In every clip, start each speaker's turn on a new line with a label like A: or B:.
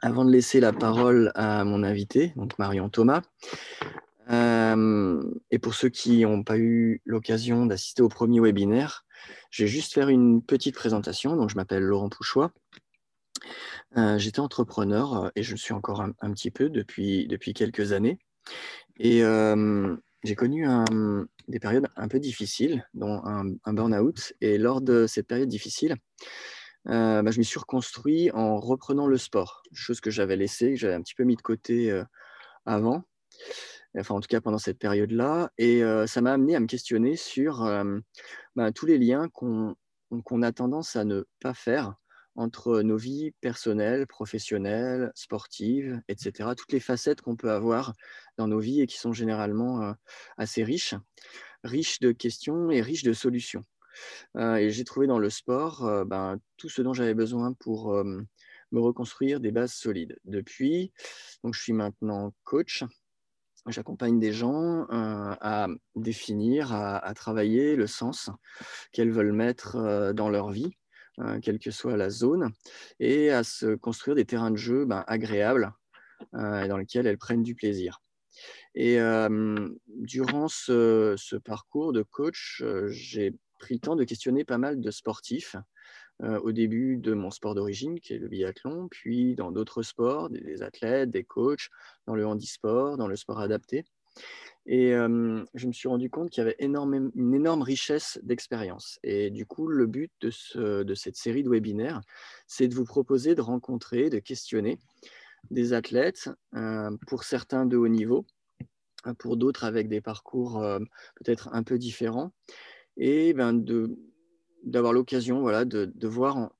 A: avant de laisser la parole à mon invité, donc Marion Thomas, et pour ceux qui n'ont pas eu l'occasion d'assister au premier webinaire, je vais juste faire une petite présentation. Donc, je m'appelle Laurent Pouchois. J'étais entrepreneur et je le suis encore un, petit peu depuis, depuis quelques années. Et j'ai connu des périodes un peu difficiles, dont un, burn-out. Et lors de cette période difficile, bah, je me suis reconstruit en reprenant le sport, chose que j'avais laissée, que j'avais un petit peu mis de côté avant enfin en tout cas pendant cette période-là. Et ça m'a amené à me questionner sur bah, tous les liens qu'on a tendance à ne pas faire entre nos vies personnelles, professionnelles, sportives, etc. Toutes les facettes qu'on peut avoir dans nos vies et qui sont généralement assez riches, riches de questions et riches de solutions. Et j'ai trouvé dans le sport ben, tout ce dont j'avais besoin pour me reconstruire des bases solides. Depuis, donc je suis maintenant coach J'accompagne des gens euh, à définir, à, travailler le sens qu'elles veulent mettre euh, dans leur vie, euh, quelle que soit la zone, et à se construire des terrains de jeu ben, agréables dans lesquels elles prennent du plaisir. Et durant ce, parcours de coach, j'ai pris le temps de questionner pas mal de sportifs euh, au début de mon sport d'origine, qui est le biathlon, puis dans d'autres sports, des, athlètes, des coachs, dans le handisport, dans le sport adapté. Et euh, je me suis rendu compte qu'il y avait une énorme richesse d'expérience. Et du coup, le but de, de, cette série de webinaires, c'est de vous proposer de rencontrer, de questionner des athlètes, euh, pour certains de haut niveau, pour d'autres avec des parcours peut-être un peu différents, et ben de, d'avoir l'occasion voilà, de, voir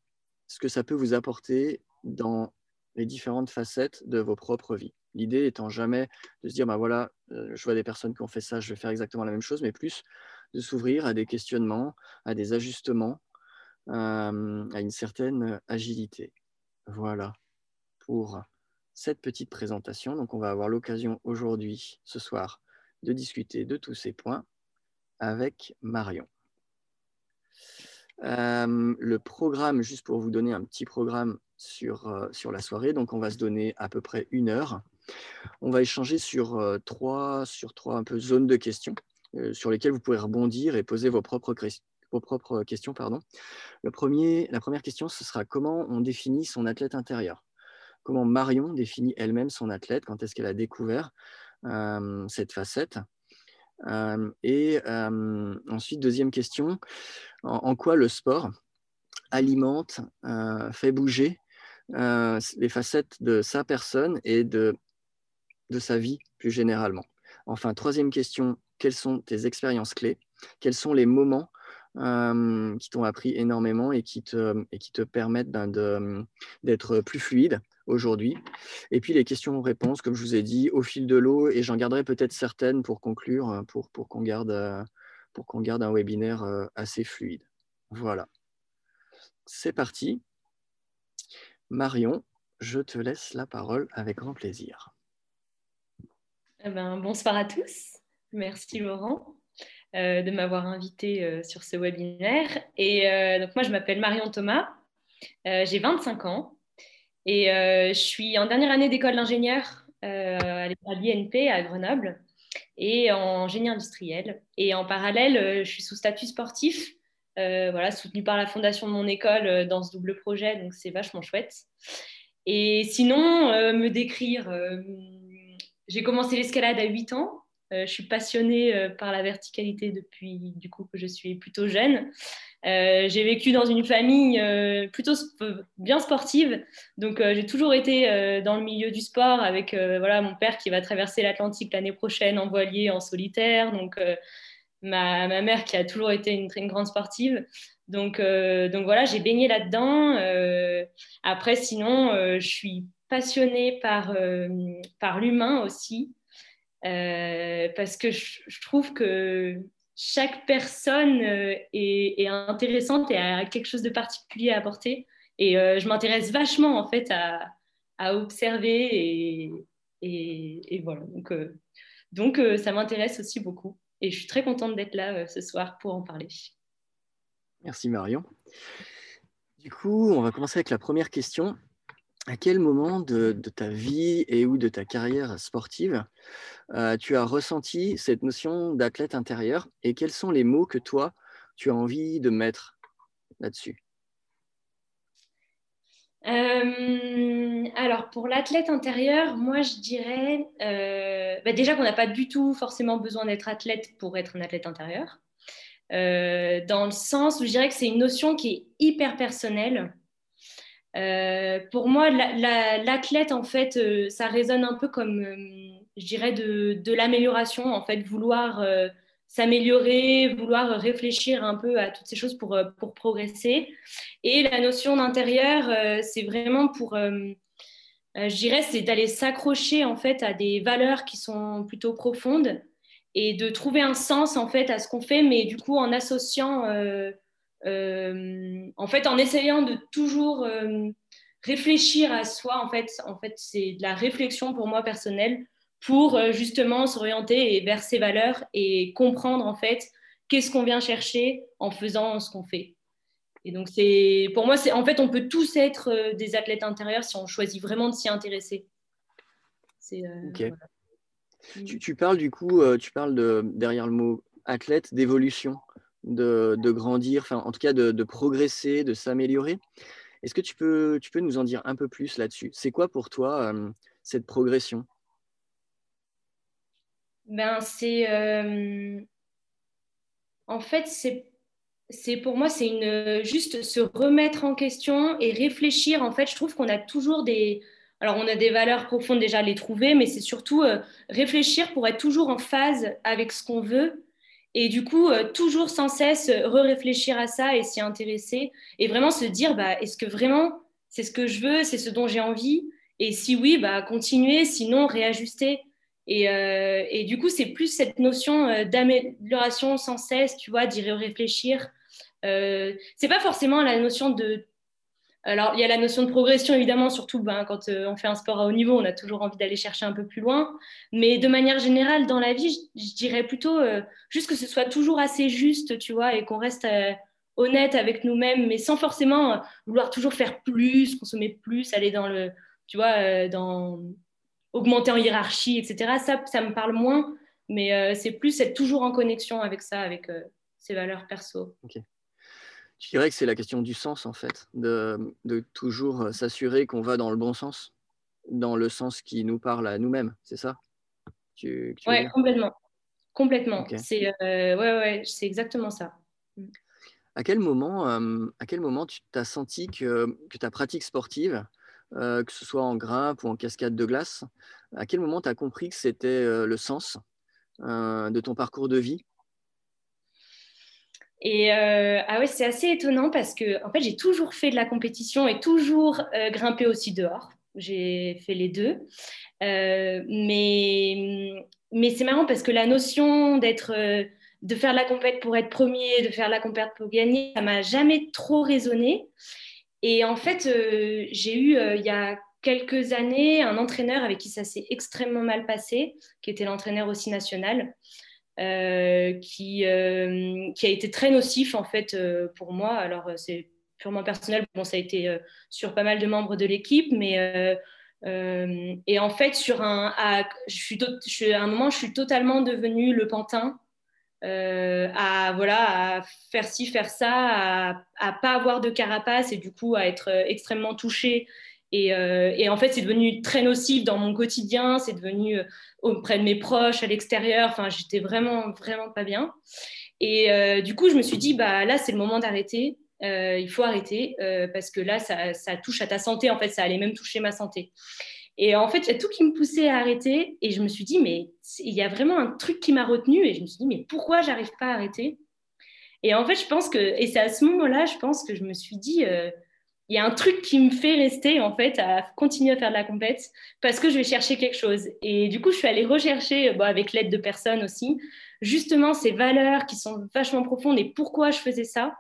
A: ce que ça peut vous apporter dans les différentes facettes de vos propres vies. L'idée étant jamais de se dire, bah voilà, euh, je vois des personnes qui ont fait ça, je vais faire exactement la même chose, mais plus de s'ouvrir à des questionnements, à des ajustements, euh, à une certaine agilité. Voilà pour cette petite présentation. Donc, on va avoir l'occasion aujourd'hui, ce soir, de discuter de tous ces points avec Marion. Euh, le programme, juste pour vous donner un petit programme sur, euh, sur la soirée, donc on va se donner à peu près une heure. On va échanger sur, euh, trois, sur trois zones de questions sur lesquelles vous pouvez rebondir et poser vos propres, questions. Pardon. La première question, ce sera comment on définit son athlète intérieur? Comment Marion définit elle-même son athlète? Quand est-ce qu'elle a découvert cette facette? Et ensuite, deuxième question, en, quoi le sport alimente, fait bouger les facettes de sa personne et de, de sa vie plus généralement? Enfin, troisième question, quelles sont tes expériences clés? Quels sont les moments qui t'ont appris énormément et qui te, et qui te permettent ben, d'être plus fluide aujourd'hui. Et puis les questions-réponses, comme je vous ai dit, au fil de l'eau, et j'en garderai peut-être certaines pour conclure, euh, pour, pour qu'on garde, euh, pour garde un webinaire euh, assez fluide. Voilà. C'est parti. Marion, je te laisse la parole avec grand plaisir.
B: Eh ben, bonsoir à tous. Merci Laurent de m'avoir invité sur ce webinaire. Et donc moi, je m'appelle Marion Thomas. J'ai 25 ans. Et euh, je suis en dernière année d'école d'ingénieur euh, à l'INP à Grenoble et en génie industriel. Et en parallèle, euh, je suis sous statut sportif, voilà, soutenu par la fondation de mon école dans ce double projet, donc c'est vachement chouette. Et sinon, me décrire, j'ai commencé l'escalade à 8 ans. Je suis passionnée par la verticalité depuis du coup que je suis plutôt jeune. Euh, j'ai vécu dans une famille euh, plutôt bien sportive, donc euh, j'ai toujours été dans le milieu du sport avec voilà mon père qui va traverser l'Atlantique l'année prochaine en voilier, en solitaire, donc ma, mère qui a toujours été une, très grande sportive. Donc, donc voilà, j'ai baigné là-dedans. après, sinon, je suis passionnée par, par l'humain aussi, parce que je trouve que chaque personne euh, est, intéressante et a quelque chose de particulier à apporter. Et euh, je m'intéresse vachement en fait à, observer et, voilà. Euh, donc ça m'intéresse aussi beaucoup. Et je suis très contente d'être là ce soir pour en parler.
A: Merci Marion. Du coup, on va commencer avec la première question. À quel moment de, ta vie et ou de ta carrière sportive euh, tu as ressenti cette notion d'athlète intérieur et quels sont les mots que toi, tu as envie de mettre là-dessus?
B: Euh, alors pour l'athlète intérieur, moi je dirais euh, bah, déjà qu'on n'a pas du tout forcément besoin d'être athlète pour être un athlète intérieur. dans le sens où je dirais que c'est une notion qui est hyper personnelle euh, pour moi, l'athlète, en fait, euh, ça résonne un peu comme, euh, je dirais, de, l'amélioration, en fait, vouloir s'améliorer, vouloir réfléchir un peu à toutes ces choses pour, pour progresser. Et la notion d'intérieur, c'est vraiment pour, je dirais, c'est d'aller s'accrocher, en fait, à des valeurs qui sont plutôt profondes et de trouver un sens, en fait, à ce qu'on fait, mais du coup, en associant en fait, en essayant de toujours euh, réfléchir à soi, en fait, en fait c'est de la réflexion pour moi personnelle pour euh, justement s'orienter vers ses valeurs et comprendre en fait qu'est-ce qu'on vient chercher en faisant ce qu'on fait. Et donc, c'est pour moi, c'est en fait, on peut tous être des athlètes intérieurs si on choisit vraiment de s'y intéresser.
A: ok. Tu, parles du coup, tu parles de, derrière le mot athlète d'évolution de, grandir, enfin, en tout cas de, progresser, de s'améliorer. Est-ce que tu peux, tu peux nous en dire un peu plus là-dessus? C'est quoi pour toi euh, cette progression?
B: Ben, c'est euh, En fait, c'est c'est pour moi, c'est une juste se remettre en question et réfléchir. En fait, je trouve qu'on a toujours des, alors on a des valeurs profondes déjà à les trouver, mais c'est surtout euh, réfléchir pour être toujours en phase avec ce qu'on veut et du coup, euh, toujours sans cesse re-réfléchir à ça et s'y intéresser et vraiment se dire, bah, est-ce que vraiment c'est ce que je veux, c'est ce dont j'ai envie? Et si oui, bah, continuer, sinon réajuster. Et, euh, et du coup, c'est plus cette notion euh, d'amélioration sans cesse, tu vois, d'y réfléchir. Euh, c'est pas forcément la notion de alors, il y a la notion de progression, évidemment, surtout ben, quand euh, on fait un sport à haut niveau, on a toujours envie d'aller chercher un peu plus loin. Mais de manière générale, dans la vie, je, dirais plutôt euh, juste que ce soit toujours assez juste, tu vois, et qu'on reste euh, honnête avec nous-mêmes, mais sans forcément vouloir toujours faire plus, consommer plus, aller dans le, tu vois, dans augmenter en hiérarchie, etc. Ça, ça me parle moins, mais c'est plus être toujours en connexion avec ça, avec ses valeurs perso.
A: Je dirais que c'est la question du sens, en fait, de, toujours euh, s'assurer qu'on va dans le bon sens, dans le sens qui nous parle à nous-mêmes, c'est ça?
B: Oui, complètement. Complètement. C'est euh, ouais, ouais, exactement ça. Mm.
A: À quel moment, euh, à quel moment tu t'as senti que, que, ta pratique sportive, que ce soit en grimpe ou en cascade de glace, à quel moment tu as compris que c'était le sens de ton parcours de vie?
B: Et euh, ah ouais, c'est assez étonnant parce que en fait, j'ai toujours fait de la compétition et toujours euh, grimpé aussi dehors. J'ai fait les deux. Euh, mais mais c'est marrant parce que la notion d'être de faire la compète pour être premier, de faire la compète pour gagner, ça m'a jamais trop résonné. Et en fait, j'ai eu il y a quelques années un entraîneur avec qui ça s'est extrêmement mal passé, qui était l'entraîneur aussi national. Euh, qui, euh, qui a été très nocif en fait euh, pour moi. Alors c'est purement personnel, bon, ça a été sur pas mal de membres de l'équipe, mais et en fait, sur un, à, je suis, à un moment, je suis totalement devenue le pantin. à voilà à faire ci faire ça à, à pas avoir de carapace et du coup à être extrêmement touchée euh, et, en fait, c'est devenu très nocif dans mon quotidien, c'est devenu euh, auprès de mes proches, à l'extérieur. Enfin, j'étais vraiment, vraiment pas bien. Et euh, du coup, je me suis dit, bah là, c'est le moment d'arrêter. il faut arrêter parce que là, ça, ça, touche à ta santé. En fait, ça allait même toucher ma santé. Et en fait, il y a tout qui me poussait à arrêter. Et je me suis dit, mais il y a vraiment un truc qui m'a retenu. Et je me suis dit, mais pourquoi j'arrive pas à arrêter? Et en fait, je pense que, et c'est à ce moment-là, je pense que je me suis dit, il y a un truc qui me fait rester en fait à continuer à faire de la compète parce que je vais chercher quelque chose. Et du coup, je suis allée rechercher, bon, avec l'aide de personnes aussi, justement ces valeurs qui sont vachement profondes et pourquoi je faisais ça.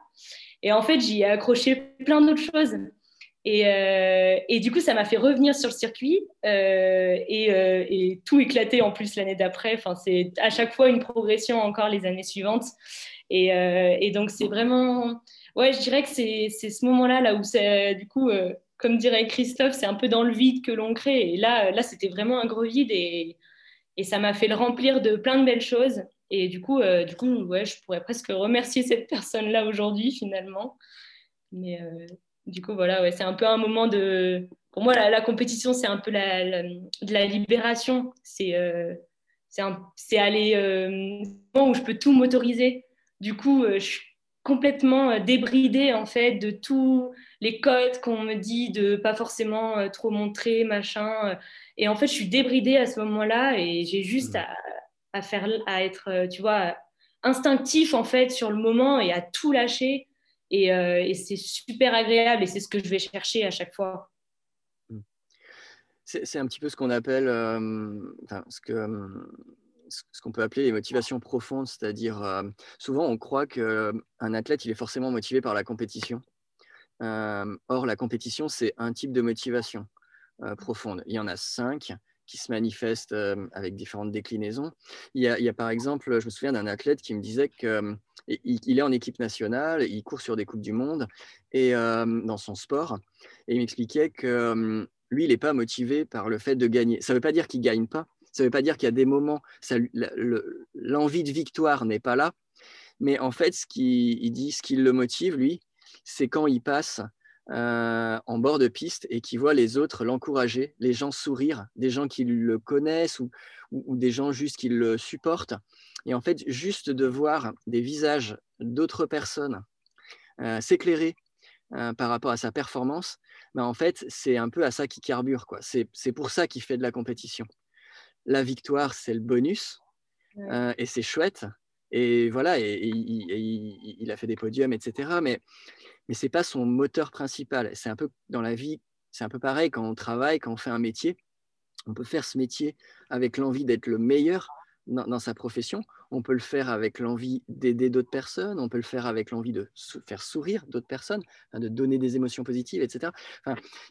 B: Et en fait, j'y ai accroché plein d'autres choses. Et, euh, et, du coup, ça m'a fait revenir sur le circuit euh, et, euh, tout éclater en plus l'année d'après. Enfin, c'est à chaque fois une progression encore les années suivantes. Et donc, c'est vraiment ouais, je dirais que c'est ce moment-là, là où c'est, du coup, euh, comme dirait Christophe, c'est un peu dans le vide que l'on crée. Et là, là c'était vraiment un gros vide et, et ça m'a fait le remplir de plein de belles choses. Et du coup, euh, du coup ouais, je pourrais presque remercier cette personne-là aujourd'hui, finalement. Mais euh, du coup, voilà, ouais, c'est un peu un moment de. Pour moi, la, la compétition, c'est un peu la, de la libération. C'est c'est aller où je peux tout m'autoriser. Du coup, je suis complètement débridée en fait de tous les codes qu'on me dit de pas forcément trop montrer, machin. Et en fait, je suis débridée à ce moment-là et j'ai juste mmh. à, faire, à être, tu vois, instinctif en fait sur le moment et à tout lâcher. Et, et c'est super agréable et c'est ce que je vais chercher à chaque fois.
A: Mmh. C'est un petit peu ce qu'on appelle, ce que ce qu'on peut appeler les motivations profondes, c'est-à-dire souvent on croit qu'un athlète il est forcément motivé par la compétition. or la compétition c'est un type de motivation profonde. Il y en a cinq qui se manifestent avec différentes déclinaisons. Il y, a, par exemple, je me souviens d'un athlète qui me disait qu'il il est en équipe nationale, il court sur des coupes du monde et dans son sport, et il m'expliquait que lui, il n'est pas motivé par le fait de gagner. Ça ne veut pas dire qu'il ne gagne pas, ça ne veut pas dire qu'il y a des moments, l'envie de victoire n'est pas là, mais en fait, ce qu'il dit, ce qui le motive, lui, c'est quand il passe euh, en bord de piste et qu'il voit les autres l'encourager, les gens sourire, des gens qui le connaissent ou, des gens juste qui le supportent. Et en fait, juste de voir des visages d'autres personnes euh, s'éclairer euh, par rapport à sa performance, ben en fait, c'est un peu à ça qui carbure. C'est pour ça qu'il fait de la compétition la victoire, c'est le bonus. Euh, et c'est chouette. Et voilà, et, il a fait des podiums, etc. Mais, mais ce n'est pas son moteur principal. C'est un peu dans la vie, c'est un peu pareil quand on travaille, quand on fait un métier. On peut faire ce métier avec l'envie d'être le meilleur dans, sa profession. On peut le faire avec l'envie d'aider d'autres personnes. On peut le faire avec l'envie de faire sourire d'autres personnes, de donner des émotions positives, etc.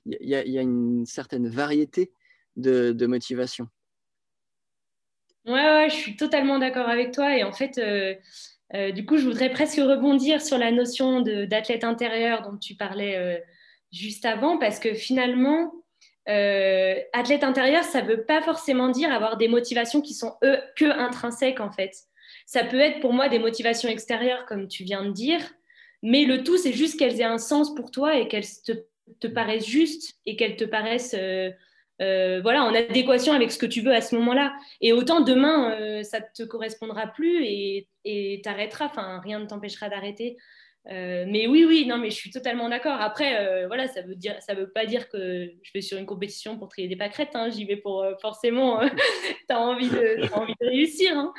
A: Il y, a une certaine variété de, de motivation.
B: Ouais, je suis totalement d'accord avec toi. Et en fait, euh, euh, du coup, je voudrais presque rebondir sur la notion d'athlète intérieur dont tu parlais euh, juste avant, parce que finalement, athlète intérieur, ça ne veut pas forcément dire avoir des motivations qui sont eux, que intrinsèques, en fait. Ça peut être pour moi des motivations extérieures, comme tu viens de dire, mais le tout, c'est juste qu'elles aient un sens pour toi et qu'elles te, te, paraissent justes et qu'elles te paraissent euh, voilà, en adéquation avec ce que tu veux à ce moment-là. Et autant demain, euh, ça ne te correspondra plus et t'arrêteras. Enfin, rien ne t'empêchera d'arrêter. Euh, mais oui, oui, non, mais je suis totalement d'accord. Après, voilà, ça veut dire, ça veut pas dire que je vais sur une compétition pour trier des pâquerettes. Hein. J'y vais pour forcément, tu as, envie de, envie de réussir. Hein.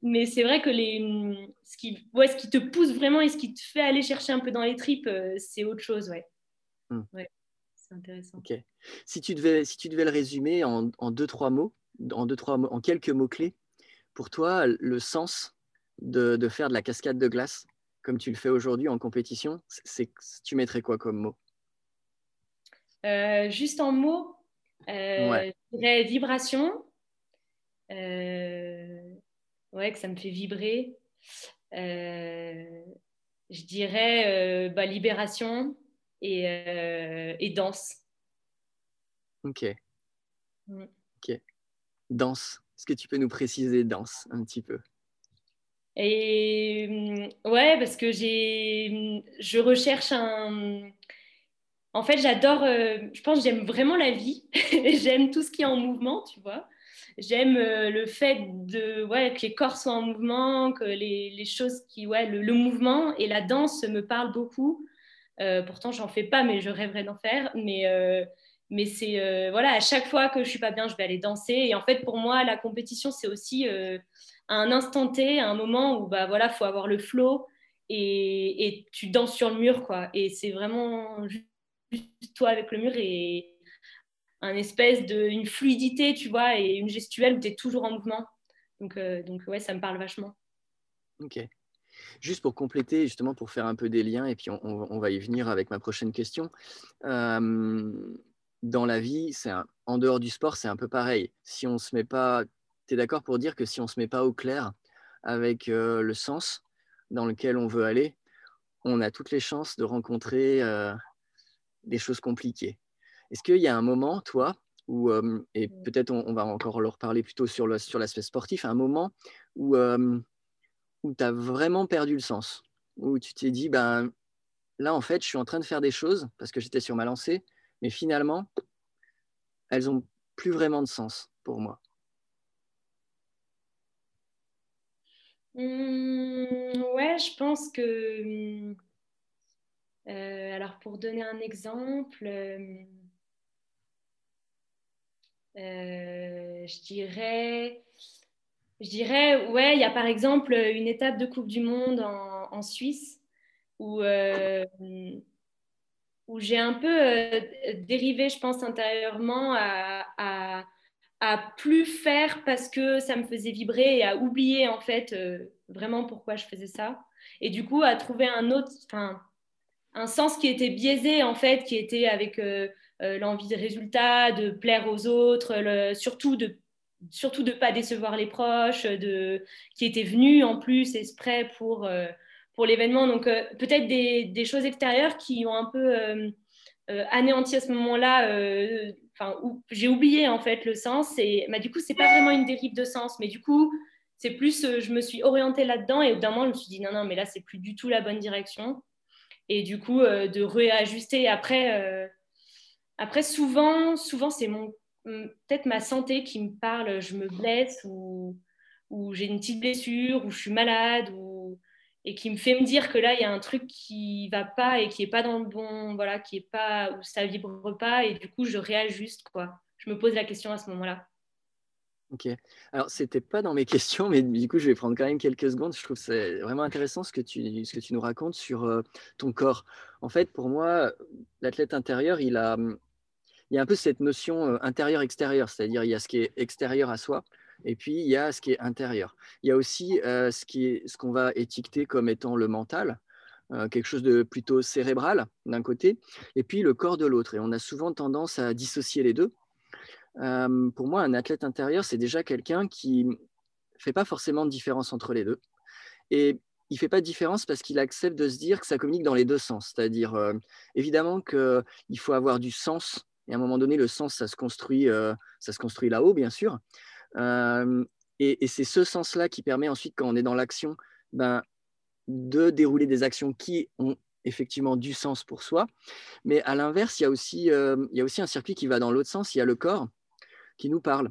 B: Mais, c'est vrai que les, ce qui, ouais, ce qui te pousse vraiment et ce qui te fait aller chercher un peu dans les tripes, c'est autre chose, ouais.
A: Hmm. ouais c'est intéressant. Ok. Si tu devais, si tu devais le résumer en, deux trois mots, en deux trois en quelques mots clés, pour toi, le sens de, faire de la cascade de glace, comme tu le fais aujourd'hui en compétition, c'est, tu mettrais quoi comme mot?
B: Euh, Juste en mots, euh, je dirais vibration. Euh, ouais, que ça me fait vibrer. Je dirais bah, libération et, euh, et danse.
A: Ok. Mm. Ok. Danse. Est-ce que tu peux nous préciser danse un petit peu?
B: Et mm, ouais, parce que j'ai, mm, je recherche un. En fait, j'adore. Euh, je pense j'aime vraiment la vie. j'aime tout ce qui est en mouvement, tu vois. J'aime euh, le fait de, ouais, que les corps soient en mouvement, que les, les choses qui, ouais, le, mouvement et la danse me parlent beaucoup. Euh, pourtant, j'en fais pas, mais je rêverais d'en faire. Mais, euh, mais c'est euh, voilà, à chaque fois que je suis pas bien, je vais aller danser. Et en fait, pour moi, la compétition, c'est aussi un instant T, un moment où bah voilà, faut avoir le flow et, tu danses sur le mur, quoi. Et c'est vraiment juste toi avec le mur et un espèce de une fluidité, tu vois, et une gestuelle où tu es toujours en mouvement. Donc, donc ouais, ça me parle vachement.
A: Ok. Juste pour compléter, justement pour faire un peu des liens, et puis on, va y venir avec ma prochaine question. Euh, dans la vie, en dehors du sport, c'est un peu pareil. Si on se met pas, tu es d'accord pour dire que si on ne se met pas au clair avec euh, le sens dans lequel on veut aller, on a toutes les chances de rencontrer des choses compliquées. Est-ce qu'il y a un moment, toi, où, et mmh. peut-être on, va encore leur parler plutôt sur l'aspect sportif, un moment où, où tu as vraiment perdu le sens, où tu t'es dit, ben, là, en fait, je suis en train de faire des choses parce que j'étais sur ma lancée, mais finalement, elles n'ont plus vraiment de sens pour moi.
B: Mmh, ouais, je pense que. Euh, alors, pour donner un exemple, euh, euh, je dirais. Je dirais, ouais, il y a par exemple une étape de Coupe du Monde en, Suisse où, où j'ai un peu dérivé, je pense, intérieurement à plus faire parce que ça me faisait vibrer et à oublier en fait euh, vraiment pourquoi je faisais ça. Et du coup, à trouver un autre, enfin, un sens qui était biaisé en fait, qui était avec euh, euh, l'envie de résultat, de plaire aux autres, surtout de surtout de pas décevoir les proches, de qui étaient venus en plus exprès pour pour l'événement. Donc peut-être des, des, choses extérieures qui ont un peu anéanti à ce moment-là où j'ai oublié en fait le sens et bah, du coup c'est pas vraiment une dérive de sens mais du coup c'est plus euh, je me suis orientée là-dedans et au d'un moment je me suis dit non non mais là c'est plus du tout la bonne direction et du coup euh, de réajuster après euh, après souvent souvent c'est mon peut-être ma santé qui me parle je me blesse ou, j'ai une petite blessure ou je suis malade ou et qui me fait me dire que là il y a un truc qui va pas et qui est pas dans le bon voilà qui est pas où ça vibre pas et du coup je réajuste quoi. Je me pose la question à ce moment-là.
A: Ok. Alors c'était pas dans mes questions mais du coup je vais prendre quand même quelques secondes. Je trouve c'est vraiment intéressant ce que tu ce que tu nous racontes sur euh, ton corps. En fait pour moi l'athlète intérieur il a il y a un peu cette notion euh, intérieur extérieur c'est-à-dire il y a ce qui est extérieur à soi et puis, il y a ce qui est intérieur. Il y a aussi euh, ce qu'on va étiqueter comme étant le mental, euh, quelque chose de plutôt cérébral d'un côté, et puis le corps de l'autre. Et on a souvent tendance à dissocier les deux. Pour moi, un athlète intérieur, c'est déjà quelqu'un qui fait pas forcément de différence entre les deux. Et il fait pas de différence parce qu'il accepte de se dire que ça communique dans les deux sens. C'est-à-dire, évidemment qu'il faut avoir du sens. Et à un moment donné, le sens, ça se construit, se construit là-haut, bien sûr. Euh, et, c'est ce sens-là qui permet ensuite, quand on est dans l'action, ben, de dérouler des actions qui ont effectivement du sens pour soi. Mais à l'inverse, il, y a aussi, euh, il y a aussi un circuit qui va dans l'autre sens. Il y a le corps qui nous parle.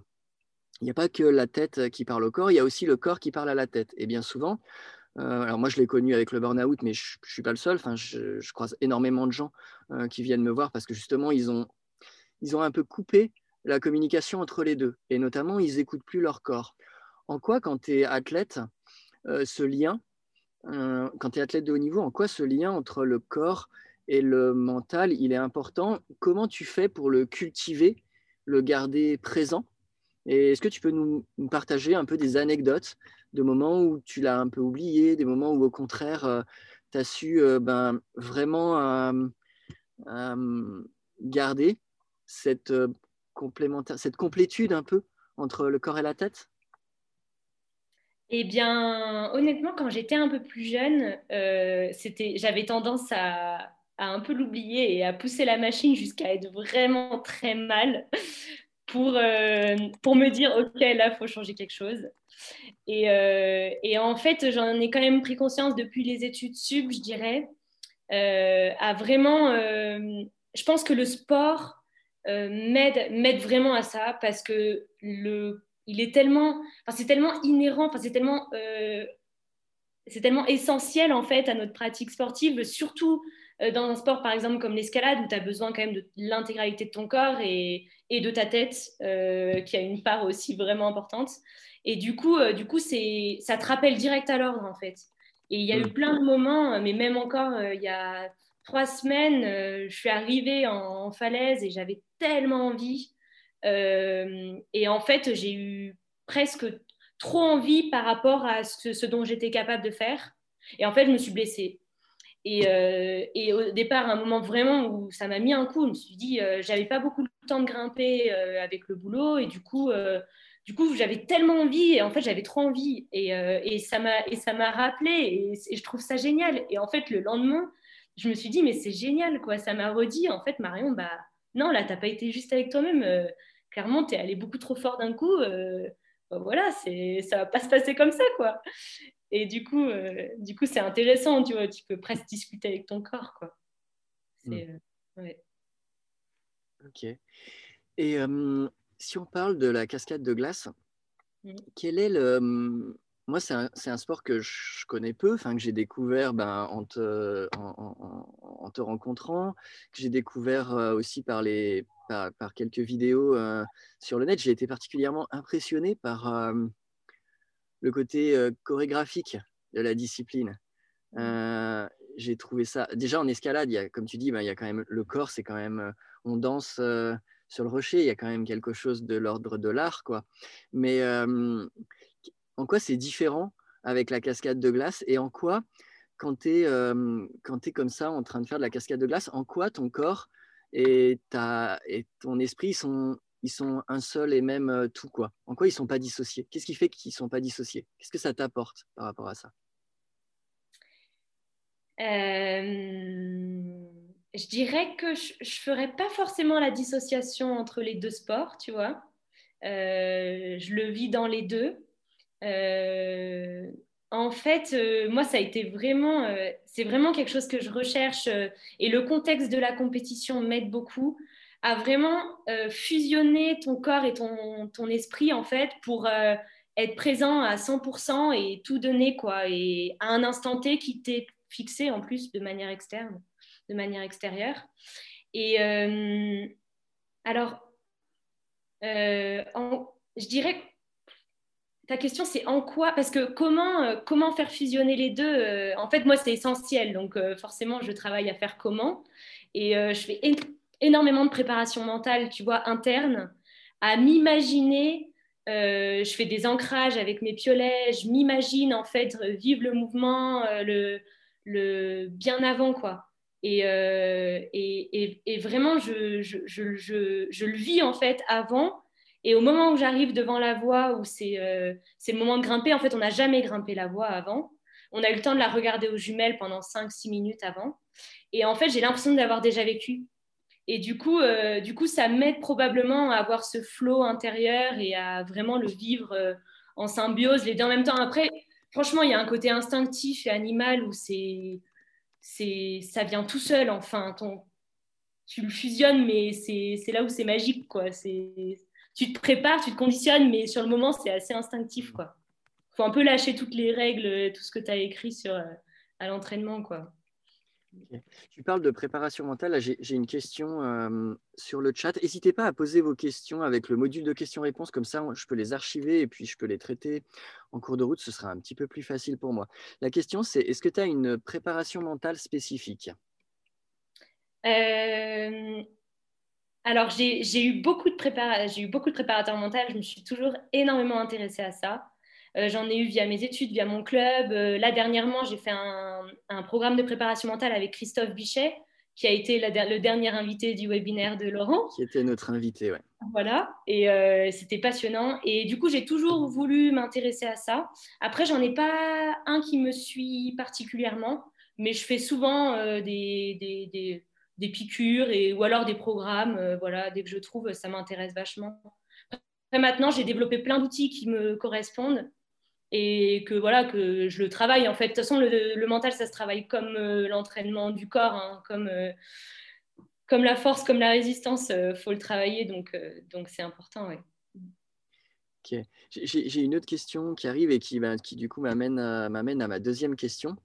A: Il n'y a pas que la tête qui parle au corps, il y a aussi le corps qui parle à la tête. Et bien souvent, euh, alors moi je l'ai connu avec le burn-out, mais je ne suis pas le seul. Enfin, je, je, croise énormément de gens qui viennent me voir parce que justement, ils ont, ils ont un peu coupé la communication entre les deux. Et notamment, ils n'écoutent plus leur corps. En quoi, quand tu es athlète, euh, ce lien, euh, quand tu es athlète de haut niveau, en quoi ce lien entre le corps et le mental, il est important? Comment tu fais pour le cultiver, le garder présent? Et est-ce que tu peux nous, partager un peu des anecdotes de moments où tu l'as un peu oublié, des moments où au contraire, euh, tu as su ben, vraiment garder cette complémentaire, cette complétude un peu entre le corps et la tête?
B: Eh bien, honnêtement, quand j'étais un peu plus jeune, euh, j'avais tendance à, un peu l'oublier et à pousser la machine jusqu'à être vraiment très mal pour, euh, pour me dire, OK, là, il faut changer quelque chose. Et, euh, et en fait, j'en ai quand même pris conscience depuis les études sub, je dirais, à vraiment... je pense que le sport euh, m'aide vraiment à ça parce que le, il est tellement, c'est tellement inhérent, c'est tellement, euh, c'est tellement essentiel en fait à notre pratique sportive, surtout euh, dans un sport par exemple comme l'escalade où tu as besoin quand même de l'intégralité de ton corps et, et de ta tête qui a une part aussi vraiment importante. Et du coup, du coup c'est, ça te rappelle direct à l'ordre en fait. Et il y a eu mm. plein de moments, mais même encore il y a trois semaines, je suis arrivée en falaise et j'avais tellement envie. Euh, et en fait, j'ai eu presque trop envie par rapport à ce, dont j'étais capable de faire. Et en fait, je me suis blessée. Et, euh, et, au départ, un moment vraiment où ça m'a mis un coup, je me suis dit, euh, j'avais pas beaucoup de temps de grimper avec le boulot. Et du coup, du coup, j'avais tellement envie, et en fait, j'avais trop envie, et, euh, et ça m'a rappelé, et, je trouve ça génial. Et en fait, le lendemain, je me suis dit, mais c'est génial, quoi. Ça m'a redit, en fait, Marion, bah non, là, t'as pas été juste avec toi-même. Euh, clairement, tu es allé beaucoup trop fort d'un coup. Euh, bah, voilà, ça va pas se passer comme ça, quoi. Et du coup, du coup, c'est intéressant, tu vois. Tu peux presque discuter avec ton corps, quoi. C'est,
A: hmm. ouais. Ok. Et si on parle de la cascade de glace, mmh. quel est le. Moi, c'est un, sport que je connais peu, enfin, que j'ai découvert ben, en, te, en, te, rencontrant, que j'ai découvert aussi par, les, par, quelques vidéos sur le net. J'ai été particulièrement impressionné par le côté chorégraphique de la discipline. Mmh. j'ai trouvé ça. Déjà en escalade, il y a, comme tu dis, ben, il y a quand même le corps, c'est quand même. On danse sur le rocher, il y a quand même quelque chose de l'ordre de l'art, quoi. Mais en quoi c'est différent avec la cascade de glace et en quoi, quand tu es, comme ça en train de faire de la cascade de glace, en quoi ton corps et, ta, et ton esprit sont, ils sont un seul et même tout, quoi En quoi ils sont pas dissociés? Qu'est-ce qui fait qu'ils sont pas dissociés? Qu'est-ce que ça t'apporte par rapport à ça?
B: Je dirais que je ne ferais pas forcément la dissociation entre les deux sports, tu vois. Euh, je le vis dans les deux. Euh, en fait, euh, moi, ça a été vraiment, c'est vraiment quelque chose que je recherche et le contexte de la compétition m'aide beaucoup à vraiment fusionner ton corps et ton, esprit, en fait, pour être présent à 100% et tout donner, quoi, et à un instant T qui t'est fixé en plus de manière externe de manière extérieure. Et euh, alors, euh, je dirais, ta question c'est en quoi Parce que comment, euh, comment faire fusionner les deux En fait, moi, c'est essentiel. Donc, forcément, je travaille à faire comment. Et je fais énormément de préparation mentale, tu vois, interne, à m'imaginer. je fais des ancrages avec mes piolets, je m'imagine en fait vivre le mouvement le, bien avant quoi. Euh, et, et, vraiment, je, je, je, le vis en fait avant. Et au moment où j'arrive devant la voie, où euh, c'est le moment de grimper, en fait, on n'a jamais grimpé la voie avant. On a eu le temps de la regarder aux jumelles pendant 5-6 minutes avant. Et en fait, j'ai l'impression d'avoir déjà vécu. Et du coup, euh, du coup ça m'aide probablement à avoir ce flot intérieur et à vraiment le vivre en symbiose, les deux en même temps. Après, franchement, il y a un côté instinctif et animal où c'est ça vient tout seul. Enfin, tu le fusionnes, mais c'est là où c'est magique, quoi. C'est tu te prépares, tu te conditionnes, mais sur le moment, c'est assez instinctif, quoi. Faut un peu lâcher toutes les règles, tout ce que tu as écrit sur euh, à l'entraînement, quoi.
A: Tu parles de préparation mentale. J'ai une question euh, sur le chat. N'hésitez pas à poser vos questions avec le module de questions-réponses. Comme ça, je peux les archiver et puis je peux les traiter en cours de route. Ce sera un petit peu plus facile pour moi. La question, c'est est-ce que tu as une préparation mentale spécifique?
B: Euh, Alors, j'ai eu, beaucoup de eu beaucoup de préparateurs mentaux. Je me suis toujours énormément intéressée à ça. Euh, j'en ai eu via mes études, via mon club. Euh, là, dernièrement, j'ai fait un, programme de préparation mentale avec Christophe Bichet, qui a été le dernier invité du webinaire de Laurent.
A: Qui était notre invité, oui.
B: Voilà, et euh, c'était passionnant. Et du coup, j'ai toujours voulu m'intéresser à ça. Après, j'en ai pas un qui me suit particulièrement, mais je fais souvent des, des, piqûres et, ou alors des programmes. voilà, dès que je trouve, ça m'intéresse vachement. Après, maintenant, j'ai développé plein d'outils qui me correspondent et que voilà que je le travaille en fait de toute façon le, mental ça se travaille comme euh, l'entraînement du corps hein, comme euh, comme la force comme la résistance euh, faut le travailler donc donc c'est important.
A: Ok. J'ai une autre question qui arrive et qui, bah, qui du coup m'amène à, à ma deuxième question.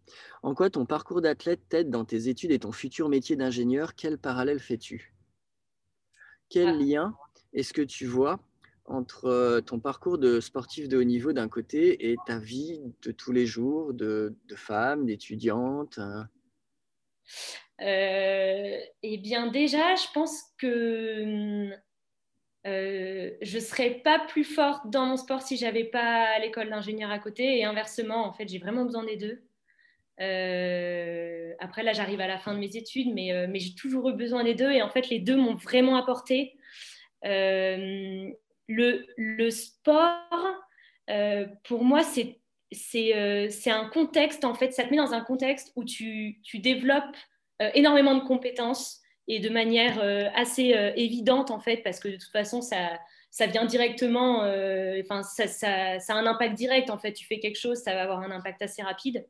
A: En quoi ton parcours d'athlète t'aide dans tes études et ton futur métier d'ingénieur? Quel parallèle fais-tu? Quel ah. lien est-ce que tu vois entre euh, ton parcours de sportif de haut niveau d'un côté et ta vie de tous les jours de, femme, d'étudiante
B: hein euh, Eh bien déjà, je pense que euh, je serais pas plus forte dans mon sport si j'avais pas l'école d'ingénieur à côté. Et inversement, en fait, j'ai vraiment besoin des deux. après, là, j'arrive à la fin de mes études, mais, mais j'ai toujours eu besoin des deux. Et en fait, les deux m'ont vraiment apporté. Le, le sport, pour moi, c'est c'est un contexte, en fait, ça te met dans un contexte où tu, tu développes énormément de compétences et de manière assez évidente, en fait, parce que de toute façon, ça, ça vient directement, enfin, ça, ça, a un impact direct, en fait. Tu fais quelque chose, ça va avoir un impact assez rapide.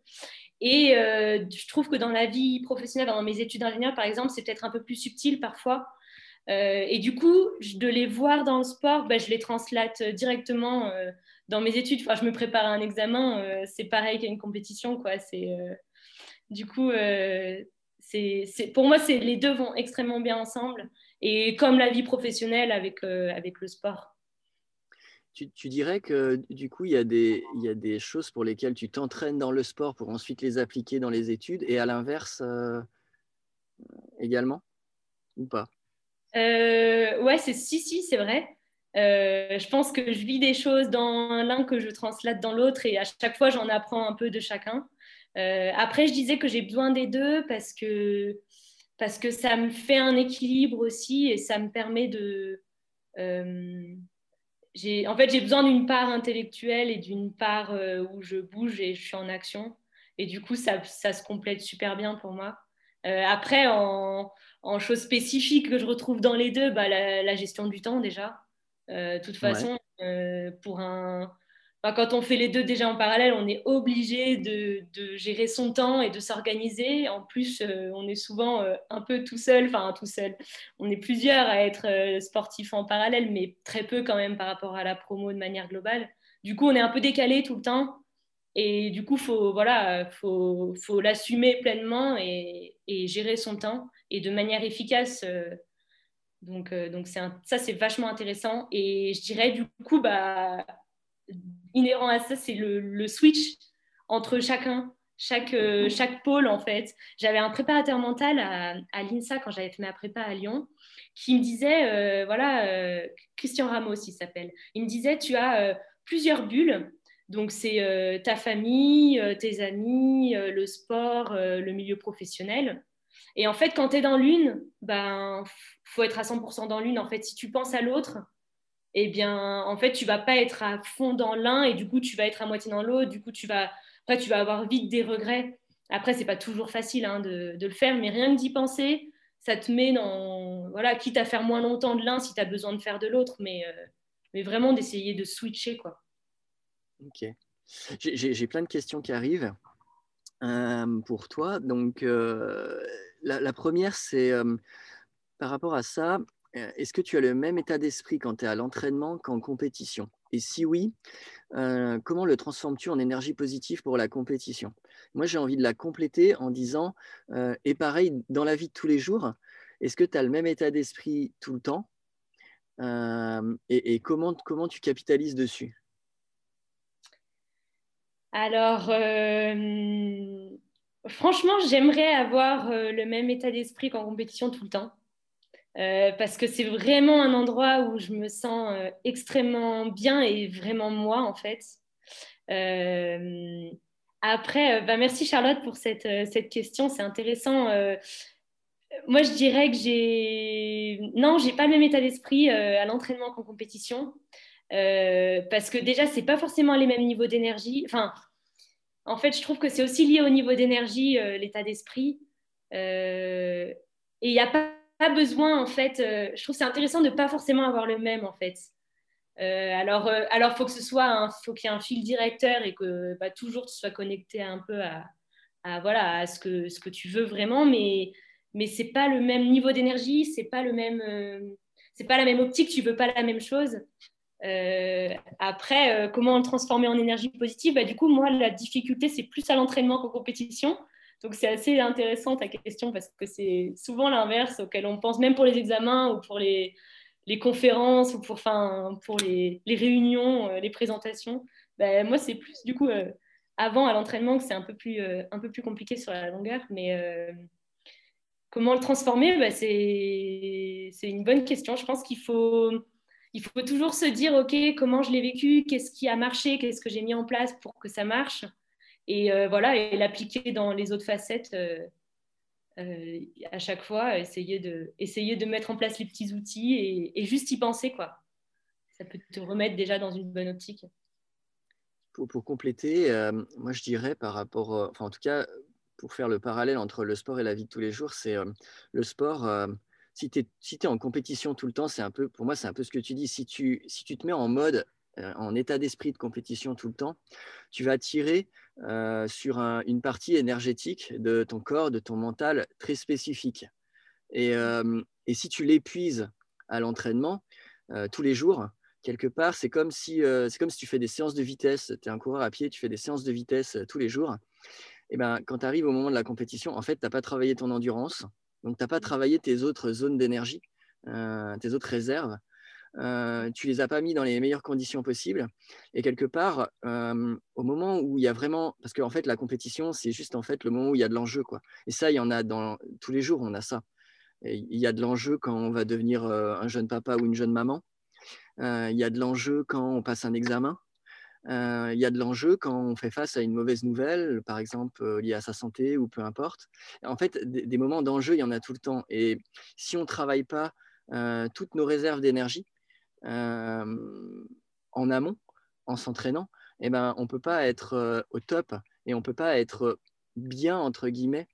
B: Et je trouve que dans la vie professionnelle, dans mes études d'ingénieur, par exemple, c'est peut-être un peu plus subtil parfois. et du coup, de les voir dans le sport, bah, je les translate directement dans mes études, enfin, je me prépare à un examen, euh, c'est pareil qu'à une compétition. Quoi. C'est, euh, du coup, euh, c'est, pour moi, c'est, les deux vont extrêmement bien ensemble. Et comme la vie professionnelle avec, avec le sport.
A: Tu, tu, dirais que du coup, il y, a des, il y a des choses pour lesquelles tu t'entraînes dans le sport pour ensuite les appliquer dans les études et à l'inverse également? Ou pas?
B: Ouais, c'est, si, si, c'est vrai. Euh, je pense que je vis des choses dans l'un que je translate dans l'autre et à chaque fois j'en apprends un peu de chacun. Euh, après, je disais que j'ai besoin des deux parce que, parce que ça me fait un équilibre aussi et ça me permet de... Euh, en fait, j'ai besoin d'une part intellectuelle et d'une part où je bouge et je suis en action. Et du coup, ça, ça se complète super bien pour moi. après, en, en, choses spécifiques que je retrouve dans les deux, bah, la gestion du temps déjà. Euh, de toute façon, euh, pour un... quand on fait les deux déjà en parallèle, on est obligé de, gérer son temps et de s'organiser. En plus, euh, on est souvent un peu tout seul, enfin tout seul. On est plusieurs à être sportifs en parallèle, mais très peu quand même par rapport à la promo de manière globale. Du coup, on est un peu décalé tout le temps. Et du coup, faut voilà, faut, l'assumer pleinement et, gérer son temps et de manière efficace donc, euh, donc ça, c'est vachement intéressant. Et je dirais, du coup, bah, inhérent à ça, c'est le, switch entre chacun, chaque, euh, chaque pôle, en fait. J'avais un préparateur mental à, à l'INSA quand j'avais fait ma prépa à Lyon qui me disait, euh, voilà, Christian Ramos, il s'appelle. Il me disait, tu as plusieurs bulles. Donc, c'est ta famille, tes amis, le sport, le milieu professionnel. Et en fait, quand tu es dans l'une, ben, faut être à 100% dans l'une. En fait, si tu penses à l'autre, eh bien, en fait, tu vas pas être à fond dans l'un et du coup, tu vas être à moitié dans l'autre. Du coup, tu vas, après, tu vas avoir vite des regrets. Après, c'est pas toujours facile hein, de, le faire, mais rien que d'y penser, ça te met dans, voilà, quitte à faire moins longtemps de l'un si tu as besoin de faire de l'autre, mais, euh, mais vraiment d'essayer de switcher, quoi.
A: Ok. J'ai plein de questions qui arrivent euh, pour toi. Donc, euh, la, première, c'est par rapport à ça, est-ce que tu as le même état d'esprit quand tu es à l'entraînement qu'en compétition? Et si oui, comment le transformes-tu en énergie positive pour la compétition? Moi, j'ai envie de la compléter en disant, et pareil, dans la vie de tous les jours, est-ce que tu as le même état d'esprit tout le temps? Et, comment, tu capitalises dessus?
B: Alors, Franchement, j'aimerais avoir euh, le même état d'esprit qu'en compétition tout le temps. Euh, parce que c'est vraiment un endroit où je me sens euh, extrêmement bien et vraiment moi, en fait. après, bah, merci Charlotte pour cette, cette question, c'est intéressant. moi, je dirais que j'ai... Non, j'ai pas le même état d'esprit à l'entraînement qu'en compétition. parce que déjà, c'est pas forcément les mêmes niveaux d'énergie. Enfin, en fait, je trouve que c'est aussi lié au niveau d'énergie, euh, l'état d'esprit. Euh, et il n'y a pas, besoin, en fait, euh, je trouve c'est intéressant de pas forcément avoir le même, en fait. alors, alors faut que ce soit, faut qu'il y ait un fil directeur et que bah, toujours tu sois connecté un peu à, voilà, à ce que, ce que tu veux vraiment, mais mais c'est pas le même niveau d'énergie, c'est pas le même, c'est pas la même optique, tu veux pas la même chose. Euh, après, euh, comment le transformer en énergie positive? Bah, Du coup, moi, la difficulté, c'est plus à l'entraînement qu'aux compétitions. Donc, c'est assez intéressant ta question parce que c'est souvent l'inverse auquel on pense, même pour les examens ou pour les, conférences ou pour, pour les, réunions, euh, les présentations. Bah, moi, c'est plus du coup avant à l'entraînement que c'est un, peu plus, un peu plus compliqué sur la longueur. Mais comment le transformer? Bah, C'est une bonne question. Je pense qu'il faut il faut toujours se dire, OK, comment je l'ai vécu, qu'est-ce qui a marché, qu'est-ce que j'ai mis en place pour que ça marche? Et euh, voilà, et l'appliquer dans les autres facettes euh, euh, à chaque fois, essayer de, essayer de mettre en place les petits outils et, juste y penser, quoi. ça peut te remettre déjà dans une bonne optique.
A: Pour, pour compléter, moi je dirais par rapport, enfin en tout cas, pour faire le parallèle entre le sport et la vie de tous les jours, c'est le sport si tu es, si en compétition tout le temps, c'est un peu, pour moi, c'est un peu ce que tu dis. Si tu, si tu te mets en mode, en état d'esprit de compétition tout le temps, tu vas tirer euh, sur une partie énergétique de ton corps, de ton mental très spécifique. Et, euh, si tu l'épuises à l'entraînement tous les jours, quelque part, c'est comme, si, c'est comme si tu fais des séances de vitesse. Tu es un coureur à pied, tu fais des séances de vitesse tous les jours. Et ben, quand tu arrives au moment de la compétition, en fait, tu n'as pas travaillé ton endurance, donc, tu n'as pas travaillé tes autres zones d'énergie, euh, tes autres réserves. Euh, tu les as pas mis dans les meilleures conditions possibles. Et quelque part, euh, au moment où il y a vraiment, parce qu'en fait, la compétition, c'est juste en fait le moment où il y a de l'enjeu, quoi. Et ça, il y en a dans tous les jours, on a ça. il y a de l'enjeu quand on va devenir un jeune papa ou une jeune maman. il y a de l'enjeu quand on passe un examen. Euh, il y a de l'enjeu quand on fait face à une mauvaise nouvelle, par exemple euh, liée à sa santé ou peu importe. En fait, des, moments d'enjeu, il y en a tout le temps. Et si on ne travaille pas euh, toutes nos réserves d'énergie en amont, en s'entraînant, eh ben, on ne peut pas être au top et on ne peut pas être bien, entre guillemets,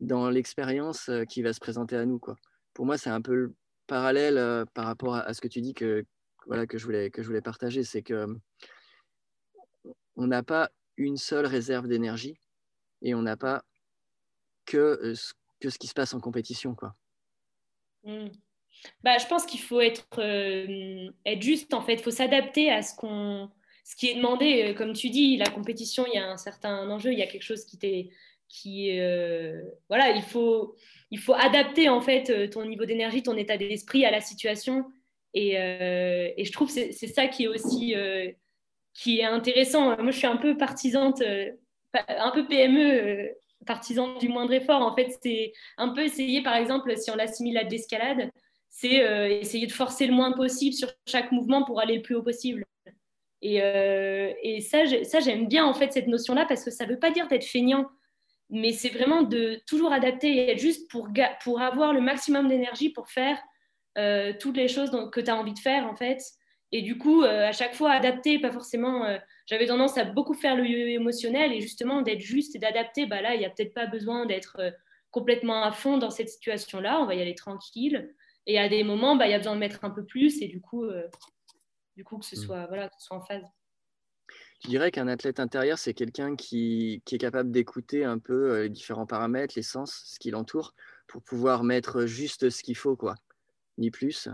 A: dans l'expérience qui va se présenter à nous. Quoi. Pour moi, c'est un peu le parallèle par rapport à, ce que tu dis que, voilà, que, je, voulais, que je voulais partager. C'est que on n'a pas une seule réserve d'énergie et on n'a pas que, euh, que ce qui se passe en compétition. Quoi.
B: Hmm. Bah, je pense qu'il faut être, euh, juste, en fait. Il faut s'adapter à ce, qu'on, ce qui est demandé. Euh, comme tu dis, la compétition, il y a un certain enjeu, il y a quelque chose qui t'est... Qui, voilà, il faut, il faut adapter en fait ton niveau d'énergie, ton état d'esprit à la situation. Et, et je trouve c'est, c'est ça qui est aussi qui est intéressant. Moi, je suis un peu partisante, euh, un peu PME, euh, partisan du moindre effort. En fait, c'est un peu essayer, par exemple, si on l'assimile à de l'escalade, c'est euh, essayer de forcer le moins possible sur chaque mouvement pour aller le plus haut possible. Et, et ça, j'aime bien en fait cette notion-là parce que ça ne veut pas dire d'être feignant, mais c'est vraiment de toujours adapter et être juste pour, pour avoir le maximum d'énergie pour faire toutes les choses que tu as envie de faire en fait et du coup, euh, à chaque fois, adapter, pas forcément. Euh, j'avais tendance à beaucoup faire le émotionnel et justement d'être juste et d'adapter. Bah là, il n'y a peut-être pas besoin d'être euh, complètement à fond dans cette situation-là. On va y aller tranquille. Et à des moments, bah, il y a besoin de mettre un peu plus et du coup, du coup que, ce mm. soit, voilà, que ce soit en phase.
A: Je dirais qu'un athlète intérieur, c'est quelqu'un qui, qui, est capable d'écouter un peu les différents paramètres, les sens, ce qui l'entoure, pour pouvoir mettre juste ce qu'il faut, quoi. Ni plus,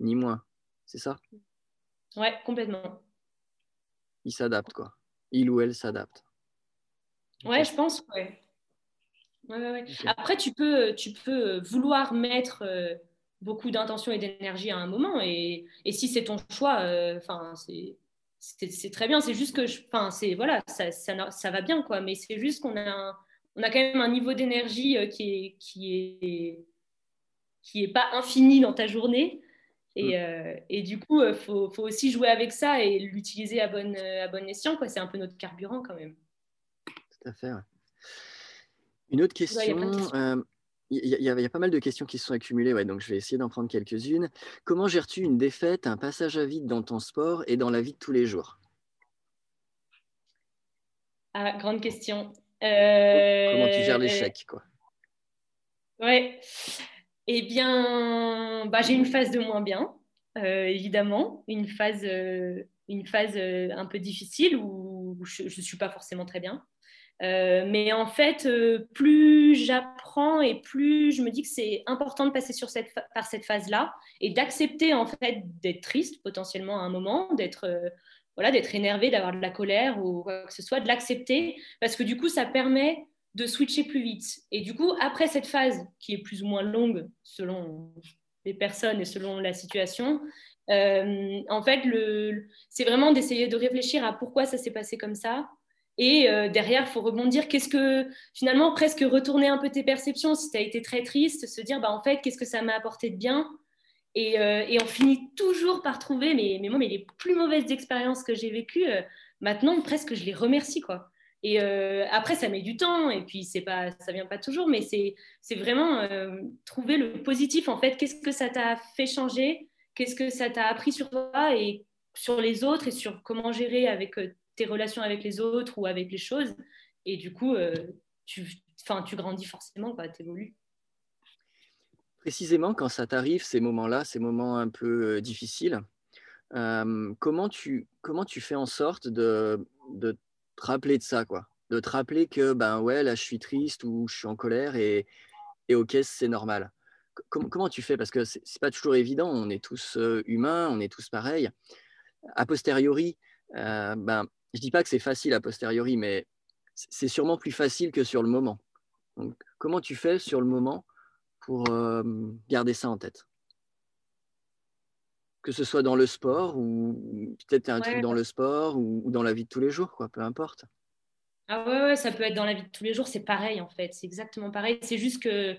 A: ni moins. C'est ça?
B: Ouais, complètement.
A: Il s'adapte, quoi. Il ou elle s'adapte.
B: Ouais, je pense, ouais. Après, tu peux, tu peux vouloir mettre euh, beaucoup d'intention et d'énergie à un moment, et, et si c'est ton choix, euh, enfin, c'est très bien. C'est juste que, enfin, c'est voilà, ça, ça, ça, va bien, quoi. Mais c'est juste qu'on a, on a quand même un niveau d'énergie euh, qui est, qui est, qui est pas infini dans ta journée. Et, mm. euh, et, du coup, il faut, faut, aussi jouer avec ça et l'utiliser à bon, à bon escient. C'est un peu notre carburant quand même.
A: Tout à fait. Une autre question. Il y, a, pas mal de questions qui se sont accumulées, ouais, donc je vais essayer d'en prendre quelques-unes. Comment gères-tu une défaite, un passage à vide dans ton sport et dans la vie de tous les jours?
B: Ah, Grande question.
A: Comment tu gères l'échec quoi?
B: Ouais. Eh bien, bah, j'ai une phase de moins bien, euh, évidemment, une phase, euh, une phase euh, un peu difficile où je ne suis pas forcément très bien. Mais en fait, plus j'apprends et plus je me dis que c'est important de passer par cette phase-là et d'accepter en fait d'être triste potentiellement à un moment, d'être voilà, d'être énervé, d'avoir de la colère ou quoi que ce soit, de l'accepter parce que du coup, ça permet de switcher plus vite. Et du coup, après cette phase qui est plus ou moins longue selon les personnes et selon la situation, euh, en fait, c'est vraiment d'essayer de réfléchir à pourquoi ça s'est passé comme ça. Et euh, derrière, il faut rebondir. Qu'est-ce que finalement, presque retourner un peu tes perceptions si tu as été très triste, se dire, bah, en fait, qu'est-ce que ça m'a apporté de bien? Et, euh, on finit toujours par trouver, mais, moi, les plus mauvaises expériences que j'ai vécues, maintenant, presque, je les remercie. quoi. Et euh, après, ça met du temps, et puis c'est pas, ça vient pas toujours, mais c'est vraiment euh, trouver le positif en fait. Qu'est-ce que ça t'a fait changer? Qu'est-ce que ça t'a appris sur toi Et sur les autres et sur comment gérer avec tes relations avec les autres ou avec les choses. Et du coup, tu, tu grandis forcément, tu évolues.
A: Précisément, quand ça t'arrive, ces moments-là, ces moments un peu difficiles, comment, tu, comment tu fais en sorte de, de te rappeler de ça, quoi? De te rappeler que, ben ouais, là, je suis triste ou je suis en colère et, et ok, c'est normal. comment tu fais? Parce que c'est pas toujours évident, on est tous humains, on est tous pareils. A posteriori, ben, je dis pas que c'est facile a posteriori, mais c'est sûrement plus facile que sur le moment. Donc, comment tu fais sur le moment pour garder ça en tête? Que ce soit dans le sport ou peut-être un truc dans le sport ou, dans la vie de tous les jours, quoi, peu importe.
B: Ah ouais, ça peut être dans la vie de tous les jours, c'est pareil en fait, c'est exactement pareil. C'est juste que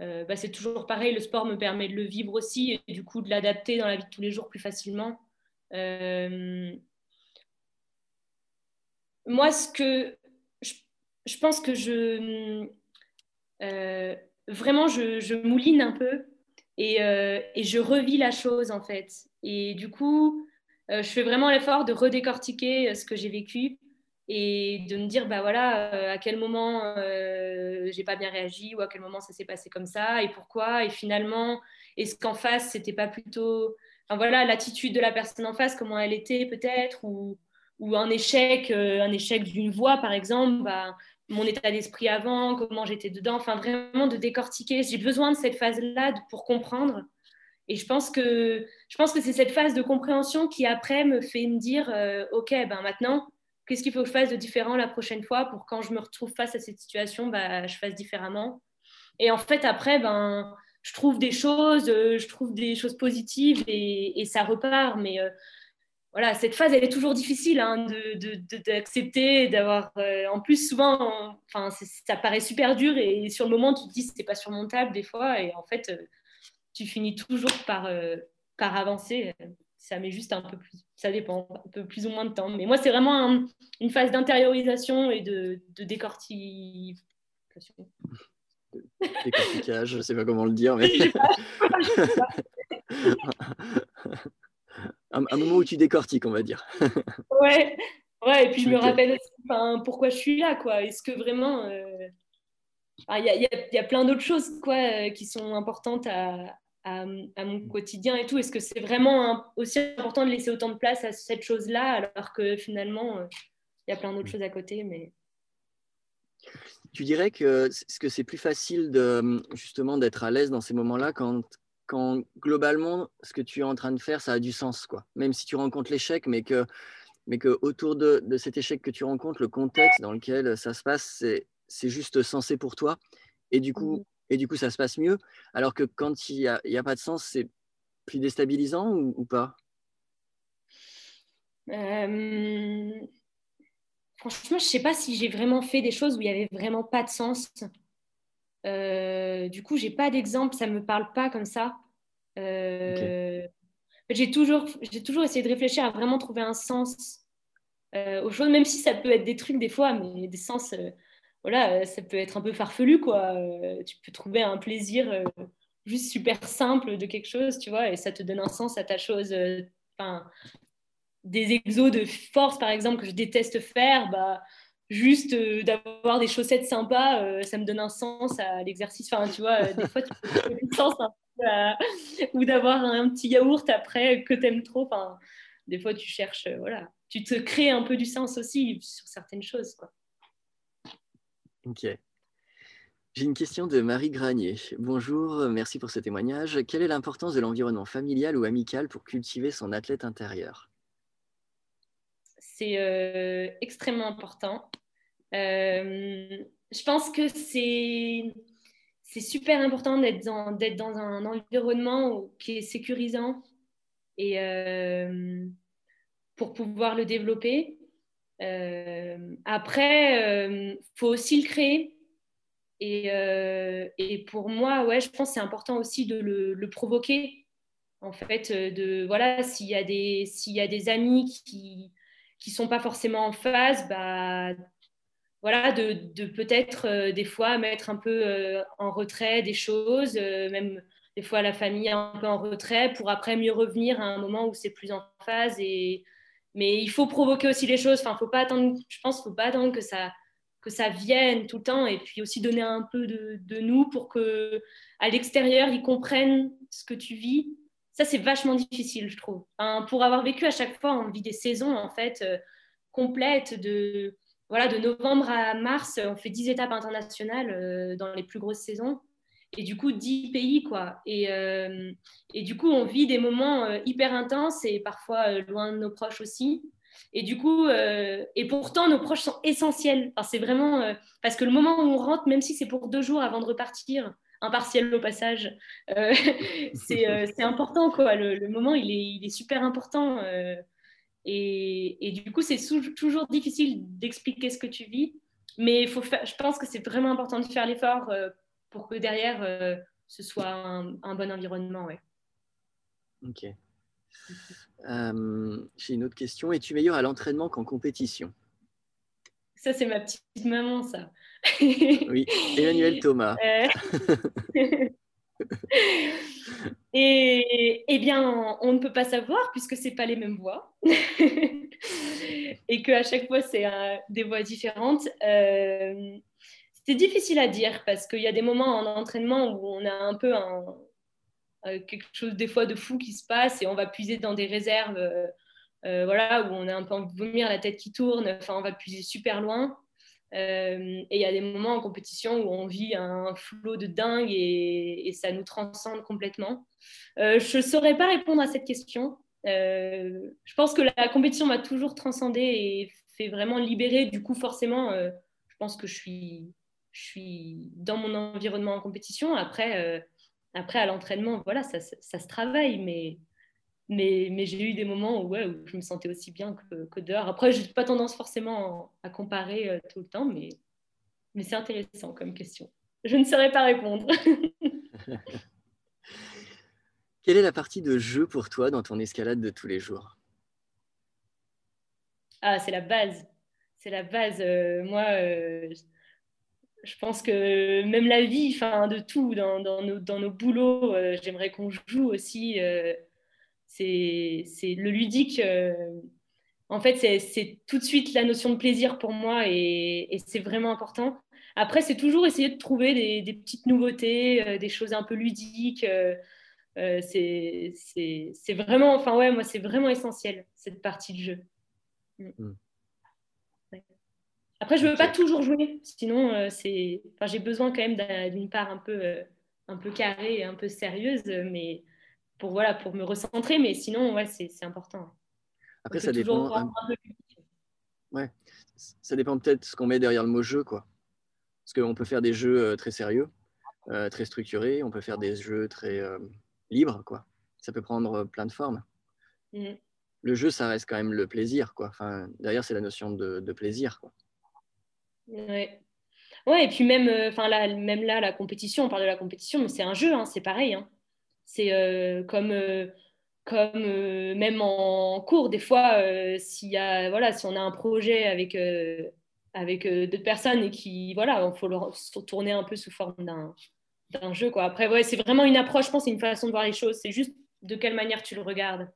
B: euh, bah, c'est toujours pareil, le sport me permet de le vivre aussi et du coup de l'adapter dans la vie de tous les jours plus facilement. Euh, moi, ce que je, pense que je euh, vraiment je, mouline un peu euh, et, je revis la chose en fait. Et du coup, euh, je fais vraiment l'effort de redécortiquer ce que j'ai vécu et de me dire bah voilà à quel moment j'ai pas bien réagi ou à quel moment ça s'est passé comme ça et pourquoi et finalement est-ce qu'en face c'était pas plutôt enfin voilà l'attitude de la personne en face comment elle était peut-être ou, ou un échec un échec d'une voix par exemple bah, mon état d'esprit avant, comment j'étais dedans, enfin vraiment de décortiquer. J'ai besoin de cette phase-là pour comprendre. Et je pense que que c'est cette phase de compréhension qui après me fait me dire euh, ok ben maintenant qu'est-ce qu'il faut que je fasse de différent la prochaine fois pour quand je me retrouve face à cette situation bah, je fasse différemment. Et en fait après ben je trouve des choses, euh, je trouve des choses positives et, ça repart. Mais euh, voilà, cette phase, elle est toujours difficile hein, d'accepter, d'avoir. Euh, en plus, souvent, enfin, ça paraît super dur et sur le moment, tu te dis c'est pas surmontable des fois et en fait, euh, tu finis toujours par, euh, par avancer. Ça met juste un peu plus, ça dépend, un peu plus ou moins de temps. Mais moi, c'est vraiment une phase d'intériorisation et de, de décortication.
A: Décortiquage, je sais pas comment le dire, mais. un, moment où tu décortiques, on va dire.
B: ouais, ouais, et puis je me rappelle aussi pourquoi je suis là, quoi. Est-ce que vraiment. Euh, il y, a, plein d'autres choses quoi, euh, qui sont importantes à, à, mon quotidien et tout. Est-ce que c'est vraiment aussi important de laisser autant de place à cette chose-là alors que finalement, euh, il y a plein d'autres choses à côté mais...
A: Tu dirais que, que c'est plus facile de, justement d'être à l'aise dans ces moments-là quand, quand globalement, ce que tu es en train de faire, ça a du sens, quoi. Même si tu rencontres l'échec, mais que, mais que autour de, de, cet échec que tu rencontres, le contexte dans lequel ça se passe, c'est juste sensé pour toi. Et du coup, mmh. et du coup ça se passe mieux. Alors que quand il n'y a, a, pas de sens, c'est plus déstabilisant ou, pas?
B: Euh, Franchement, je ne sais pas si j'ai vraiment fait des choses où il n'y avait vraiment pas de sens. Euh, du coup, j'ai pas d'exemple, ça me parle pas comme ça. Euh, j'ai toujours, j'ai toujours essayé de réfléchir à vraiment trouver un sens euh, aux choses, même si ça peut être des trucs des fois, mais des sens, voilà, ça peut être un peu farfelu, quoi. tu peux trouver un plaisir juste super simple de quelque chose, tu vois, et ça te donne un sens à ta chose. Enfin, des exos de force, par exemple, que je déteste faire, bah juste euh, d'avoir des chaussettes sympas, euh, ça me donne un sens à l'exercice. Enfin, tu vois, euh, des fois, tu peux du sens ou d'avoir un petit yaourt après que tu aimes trop. Enfin, des fois, tu cherches, voilà, tu te crées un peu du sens aussi sur certaines choses. Quoi.
A: Ok. J'ai une question de Marie Granier. Bonjour, merci pour ce témoignage. Quelle est l'importance de l'environnement familial ou amical pour cultiver son athlète intérieur?
B: C'est euh, extrêmement important. Euh, je pense que c'est super important d'être dans, dans un environnement qui est sécurisant et euh, pour pouvoir le développer. après, il faut aussi le créer. Et, et, pour moi, ouais, je pense que c'est important aussi de le, le, provoquer. En fait, de voilà, s'il y a des s'il y a des amis qui qui sont pas forcément en phase, bah, voilà, de, peut-être euh, des fois mettre un peu euh, en retrait des choses, euh, même des fois la famille un peu en retrait pour après mieux revenir à un moment où c'est plus en phase. Et... Mais il faut provoquer aussi les choses. Enfin, faut pas attendre, je pense qu'il ne faut pas attendre que ça, que ça vienne tout le temps et puis aussi donner un peu de, de nous pour que à l'extérieur ils comprennent ce que tu vis. Ça, c'est vachement difficile, je trouve. pour avoir vécu à chaque fois, on vit des saisons en fait euh, complètes de, voilà, de novembre à mars, on fait 10 étapes internationales euh, dans les plus grosses saisons. Et du coup 10 pays quoi. Et, euh, et du coup on vit des moments euh, hyper intenses et parfois euh, loin de nos proches aussi. Et du coup et pourtant nos proches sont essentiels. C'est vraiment parce que le moment où on rentre même si c'est pour deux jours avant de repartir un partiel au passage c'est important quoi le, moment il est, super important et, et, du coup c'est toujours difficile d'expliquer ce que tu vis mais faut je pense que c'est vraiment important de faire l'effort pour que derrière, euh, ce soit un, bon environnement. Ouais.
A: Ok. Euh, j'ai une autre question. Es-tu meilleur à l'entraînement qu'en compétition?
B: Ça, c'est ma petite maman, ça.
A: oui, Emmanuel Thomas.
B: Euh. Et eh bien, on ne peut pas savoir puisque c'est pas les mêmes voix et qu'à chaque fois c'est des voix différentes. C'est difficile à dire parce qu'il y a des moments en entraînement où on a un peu euh, quelque chose des fois de fou qui se passe et on va puiser dans des réserves euh, euh, voilà, où on a un peu envie de vomir, la tête qui tourne, enfin on va puiser super loin. et il y a des moments en compétition où on vit un flot de dingue et, ça nous transcende complètement. je ne saurais pas répondre à cette question. je pense que la compétition m'a toujours transcendée et fait vraiment libérer. Du coup, forcément, je pense que je suis je suis dans mon environnement en compétition. Après, euh, après à l'entraînement, voilà, ça, ça, se travaille, mais, mais, mais j'ai eu des moments où, ouais, où, je me sentais aussi bien que, que dehors. Après, je n'ai pas tendance forcément à comparer euh, tout le temps, mais, mais c'est intéressant comme question. Je ne saurais pas répondre.
A: Quelle est la partie de jeu pour toi dans ton escalade de tous les jours?
B: Ah, c'est la base. C'est la base. Euh, moi, je pense que même la vie, enfin de tout, dans, nos, dans nos, boulots, euh, j'aimerais qu'on joue aussi. Euh, c'est le ludique. Euh, en fait, c'est tout de suite la notion de plaisir pour moi et, c'est vraiment important. Après, c'est toujours essayer de trouver des, petites nouveautés, des choses un peu ludiques. c'est vraiment, enfin ouais, moi, c'est vraiment essentiel cette partie de jeu. Mm. Mm. Après, je ne veux pas toujours jouer, sinon euh, c'est. J'ai besoin quand même d'une part un peu, euh, un peu carrée et un peu sérieuse, mais pour voilà, pour me recentrer. Mais sinon, ouais, c'est important.
A: Après, ça dépend. Ouais, ça dépend peut-être ce qu'on met derrière le mot jeu, quoi. Parce qu'on peut faire des jeux euh, très sérieux, très structurés. On peut faire des jeux très libres, quoi. Ça peut prendre plein de formes. Mmh. Le jeu, ça reste quand même le plaisir, quoi. Enfin, derrière, c'est la notion de, de plaisir, quoi.
B: Ouais. Ouais, et puis même, euh, enfin là, même là, la compétition, on parle de la compétition, mais c'est un jeu, hein, c'est pareil. Hein. C'est euh, comme, euh, comme même en cours, des fois, s'il y a, voilà, si on a un projet avec, avec d'autres personnes et qui, voilà, il faut le tourner un peu sous forme d'un, d'un jeu. Quoi. Après, ouais, c'est vraiment une approche, je pense, c'est une façon de voir les choses. C'est juste de quelle manière tu le regardes.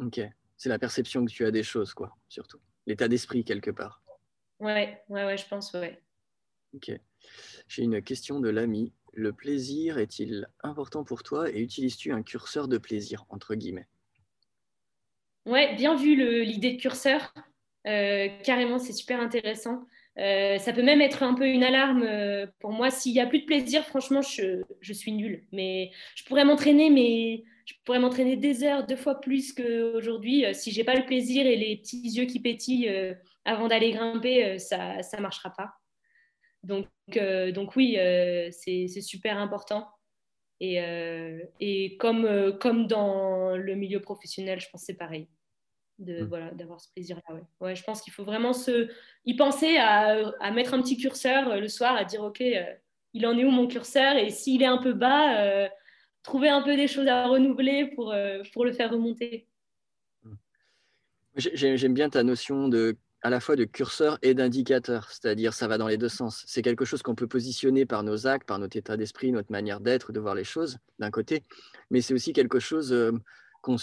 A: Ok, c'est la perception que tu as des choses, quoi, surtout. L'état d'esprit, quelque part.
B: Ouais, ouais, ouais, je pense, ouais.
A: Ok. J'ai une question de l'ami. Le plaisir est-il important pour toi et utilises-tu un curseur de plaisir, entre guillemets?
B: Ouais, bien vu l'idée de curseur. Euh, carrément, c'est super intéressant. Euh, ça peut même être un peu une alarme euh, pour moi. S'il n'y a plus de plaisir, franchement, je, suis nulle. Mais je pourrais m'entraîner, mais je pourrais m'entraîner des heures, deux fois plus qu'aujourd'hui. si j'ai pas le plaisir et les petits yeux qui pétillent avant d'aller grimper, euh, ça ne marchera pas. Donc, euh, donc oui, euh, c'est super important. Et, et comme, comme dans le milieu professionnel, je pense que c'est pareil. De, mmh. voilà, d'avoir ce plaisir-là. Ouais. ouais. je pense qu'il faut vraiment se, y penser à, à, mettre un petit curseur le soir, à dire, OK, il en est où mon curseur? Et s'il est un peu bas, trouver un peu des choses à renouveler pour, pour le faire remonter.
A: J'aime bien ta notion de à la fois de curseur et d'indicateur, c'est-à-dire ça va dans les deux sens. C'est quelque chose qu'on peut positionner par nos actes, par notre état d'esprit, notre manière d'être, de voir les choses, d'un côté, mais c'est aussi quelque chose euh, qu'on,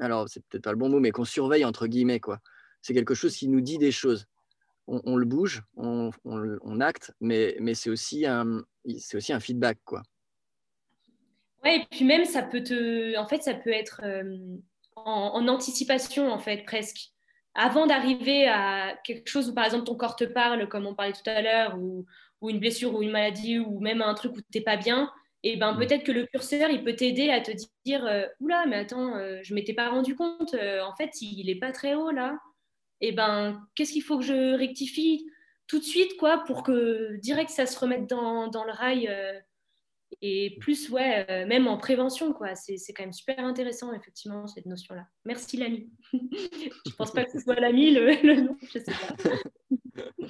A: alors c'est peut-être pas le bon mot, mais qu'on surveille entre guillemets quoi. C'est quelque chose qui nous dit des choses. On, le bouge, on, acte, mais, mais c'est aussi un, aussi un feedback quoi.
B: Ouais, et puis même ça peut te, en fait, ça peut être euh, en, anticipation en fait presque avant d'arriver à quelque chose où, par exemple, ton corps te parle, comme on parlait tout à l'heure, ou, une blessure ou une maladie, ou même un truc où tu n'es pas bien, et ben mm. peut-être que le curseur, il peut t'aider à te dire euh, Oula, mais attends, euh, je ne m'étais pas rendu compte, euh, en fait, il n'est pas très haut là. Et ben, qu'est-ce qu'il faut que je rectifie tout de suite, quoi, pour que direct ça se remette dans, dans le rail et plus, ouais, euh, même en prévention, quoi. C'est, quand même super intéressant, effectivement, cette notion-là. Merci, l'ami. je pense pas que ce soit l'ami, le, nom, je sais
A: pas.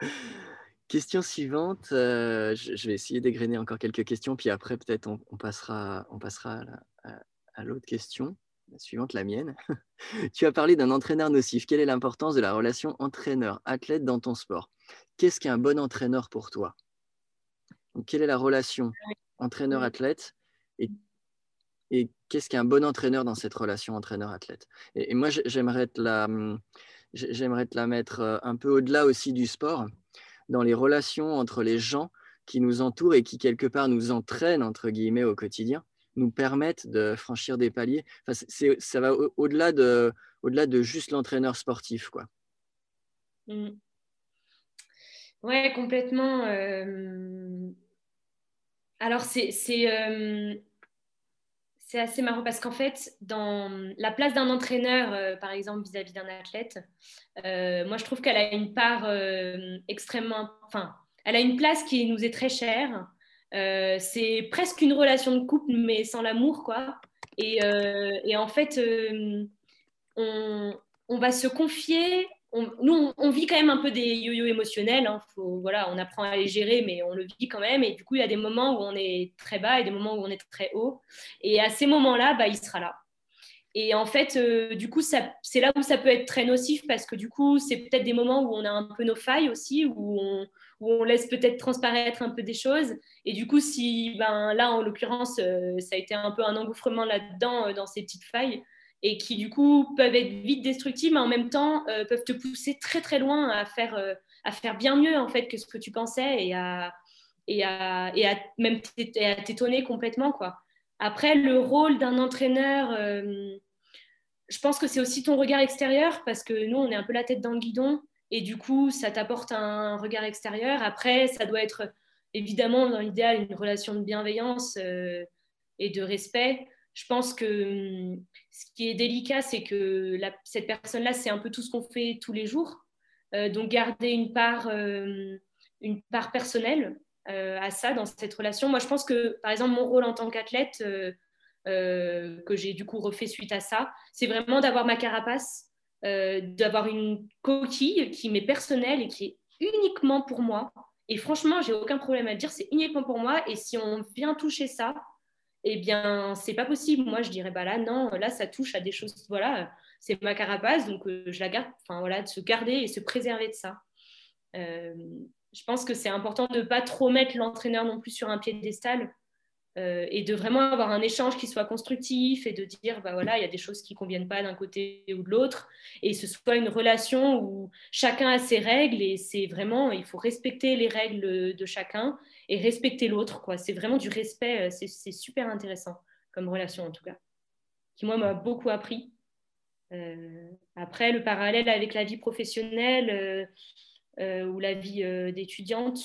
A: Question suivante. Euh, je, vais essayer d'égrener encore quelques questions, puis après, peut-être, on, passera, on passera à, l'autre question. La suivante, la mienne. tu as parlé d'un entraîneur nocif. Quelle est l'importance de la relation entraîneur-athlète dans ton sport? Qu'est-ce qu'un bon entraîneur pour toi? Quelle est la relation entraîneur-athlète et, et qu'est-ce qu'un bon entraîneur dans cette relation entraîneur-athlète? Et, moi, j'aimerais te, la, j'aimerais te la mettre euh, un peu au-delà aussi du sport, dans les relations entre les gens qui nous entourent et qui, quelque part, nous entraînent, entre guillemets, au quotidien, nous permettent de franchir des paliers. Ça va au-delà de, au-delà de juste l'entraîneur sportif. Quoi.
B: Mmh. Ouais, complètement. Euh, alors, euh, c'est assez marrant parce qu'en fait, dans la place d'un entraîneur, euh, par exemple, vis-à-vis d'un athlète, moi, je trouve qu'elle a une part extrêmement. Enfin, elle a une place qui nous est très chère. c'est presque une relation de couple, mais sans l'amour, quoi. Et, en fait, on, on, va se confier nous, on, vit quand même un peu des yo-yo émotionnels. Hein. voilà, on apprend à les gérer, mais on le vit quand même. Et du coup, il y a des moments où on est très bas et des moments où on est très haut. Et à ces moments-là, bah, il sera là. Et en fait, euh, du coup, c'est là où ça peut être très nocif parce que du coup, c'est peut-être des moments où on a un peu nos failles aussi, où on, où on laisse peut-être transparaître un peu des choses. Et du coup, si ben, là, en l'occurrence, euh, ça a été un peu un engouffrement là-dedans, euh, dans ces petites failles, et qui du coup peuvent être vite destructives, mais en même temps euh, peuvent te pousser très très loin à faire, euh, à faire bien mieux en fait que ce que tu pensais et à, et à, et à même t'étonner complètement. Quoi. Après, le rôle d'un entraîneur, euh, je pense que c'est aussi ton regard extérieur parce que nous, on est un peu la tête dans le guidon et du coup, ça t'apporte un regard extérieur. Après, ça doit être évidemment dans l'idéal une relation de bienveillance et de respect je pense que hum, ce qui est délicat, c'est que cette personne-là, c'est un peu tout ce qu'on fait tous les jours. Euh, donc, garder une part, euh, une part personnelle euh, à ça, dans cette relation. Moi, je pense que, par exemple, mon rôle en tant qu'athlète, que j'ai du coup refait suite à ça, c'est vraiment d'avoir ma carapace, d'avoir une coquille qui m'est personnelle et qui est uniquement pour moi. Et franchement, j'ai aucun problème à dire, c'est uniquement pour moi. Et si on vient toucher ça, eh bien, c'est pas possible. Moi, je dirais, bah là, non, là, ça touche à des choses, voilà, c'est ma carapace, donc euh, je la garde, enfin, voilà, de se garder et se préserver de ça. Euh, je pense que c'est important de ne pas trop mettre l'entraîneur non plus sur un piédestal euh, et de vraiment avoir un échange qui soit constructif et de dire, bah voilà, il y a des choses qui ne conviennent pas d'un côté ou de l'autre et ce soit une relation où chacun a ses règles et c'est vraiment, il faut respecter les règles de chacun et respecter l'autre. quoi. C'est vraiment du respect, euh, c'est super intéressant comme relation en tout cas, qui moi m'a beaucoup appris. Euh, après, le parallèle avec la vie professionnelle euh, ou la vie d'étudiante,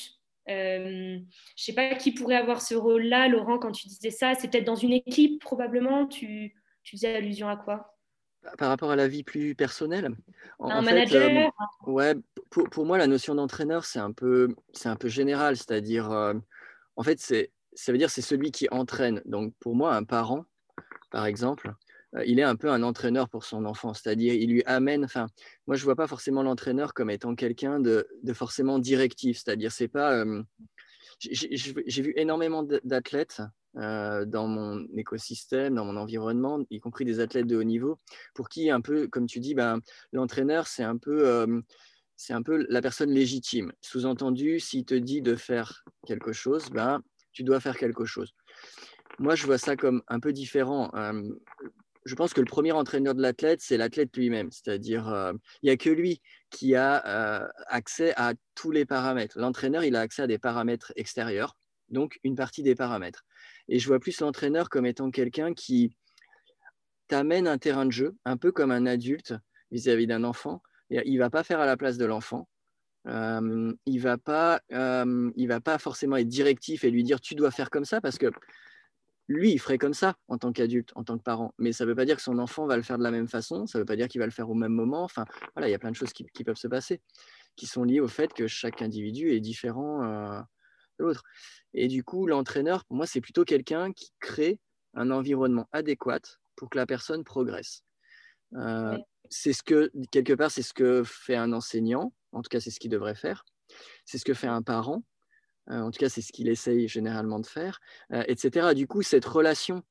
B: je ne sais pas qui pourrait avoir ce rôle-là, Laurent, quand tu disais ça. C'est peut-être dans une équipe, probablement. Tu, tu faisais allusion à quoi?
A: Par rapport à la vie plus personnelle
B: Un manager
A: Ouais, pour, pour, moi, la notion d'entraîneur, c'est un, peu, un peu général. C'est-à-dire, en fait, ça veut dire c'est celui qui entraîne. Donc, pour moi, un parent, par exemple, il est un peu un entraîneur pour son enfant. C'est-à-dire, il lui amène. Enfin, moi, je ne vois pas forcément l'entraîneur comme étant quelqu'un de, de, forcément directif. C'est-à-dire, c'est pas. j'ai vu énormément d'athlètes euh, dans mon écosystème, dans mon environnement, y compris des athlètes de haut niveau, pour qui, un peu, comme tu dis, ben, l'entraîneur, c'est un, peu, euh, un peu la personne légitime. Sous-entendu, s'il te dit de faire quelque chose, ben, tu dois faire quelque chose. Moi, je vois ça comme un peu différent. Euh, je pense que le premier entraîneur de l'athlète, c'est l'athlète lui-même. C'est-à-dire, il n'y a que lui qui a accès à tous les paramètres. L'entraîneur, il a accès à des paramètres extérieurs, donc une partie des paramètres. Et je vois plus l'entraîneur comme étant quelqu'un qui t'amène un terrain de jeu, un peu comme un adulte vis-à-vis d'un enfant. Il ne va pas faire à la place de l'enfant. il ne va, pas, va pas forcément être directif et lui dire tu dois faire comme ça parce que lui, il ferait comme ça en tant qu'adulte, en tant que parent. Mais ça ne veut pas dire que son enfant va le faire de la même façon, ça ne veut pas dire qu'il va le faire au même moment. Enfin, voilà, il y a plein de choses qui, peuvent se passer, qui sont liées au fait que chaque individu est différent euh, de l'autre. Et du coup, l'entraîneur, pour moi, c'est plutôt quelqu'un qui crée un environnement adéquat pour que la personne progresse. Euh, c'est ce que, quelque part, c'est ce que fait un enseignant, en tout cas, c'est ce qu'il devrait faire. C'est ce que fait un parent, euh, en tout cas, c'est ce qu'il essaye généralement de faire, euh, etc. Du coup, cette relation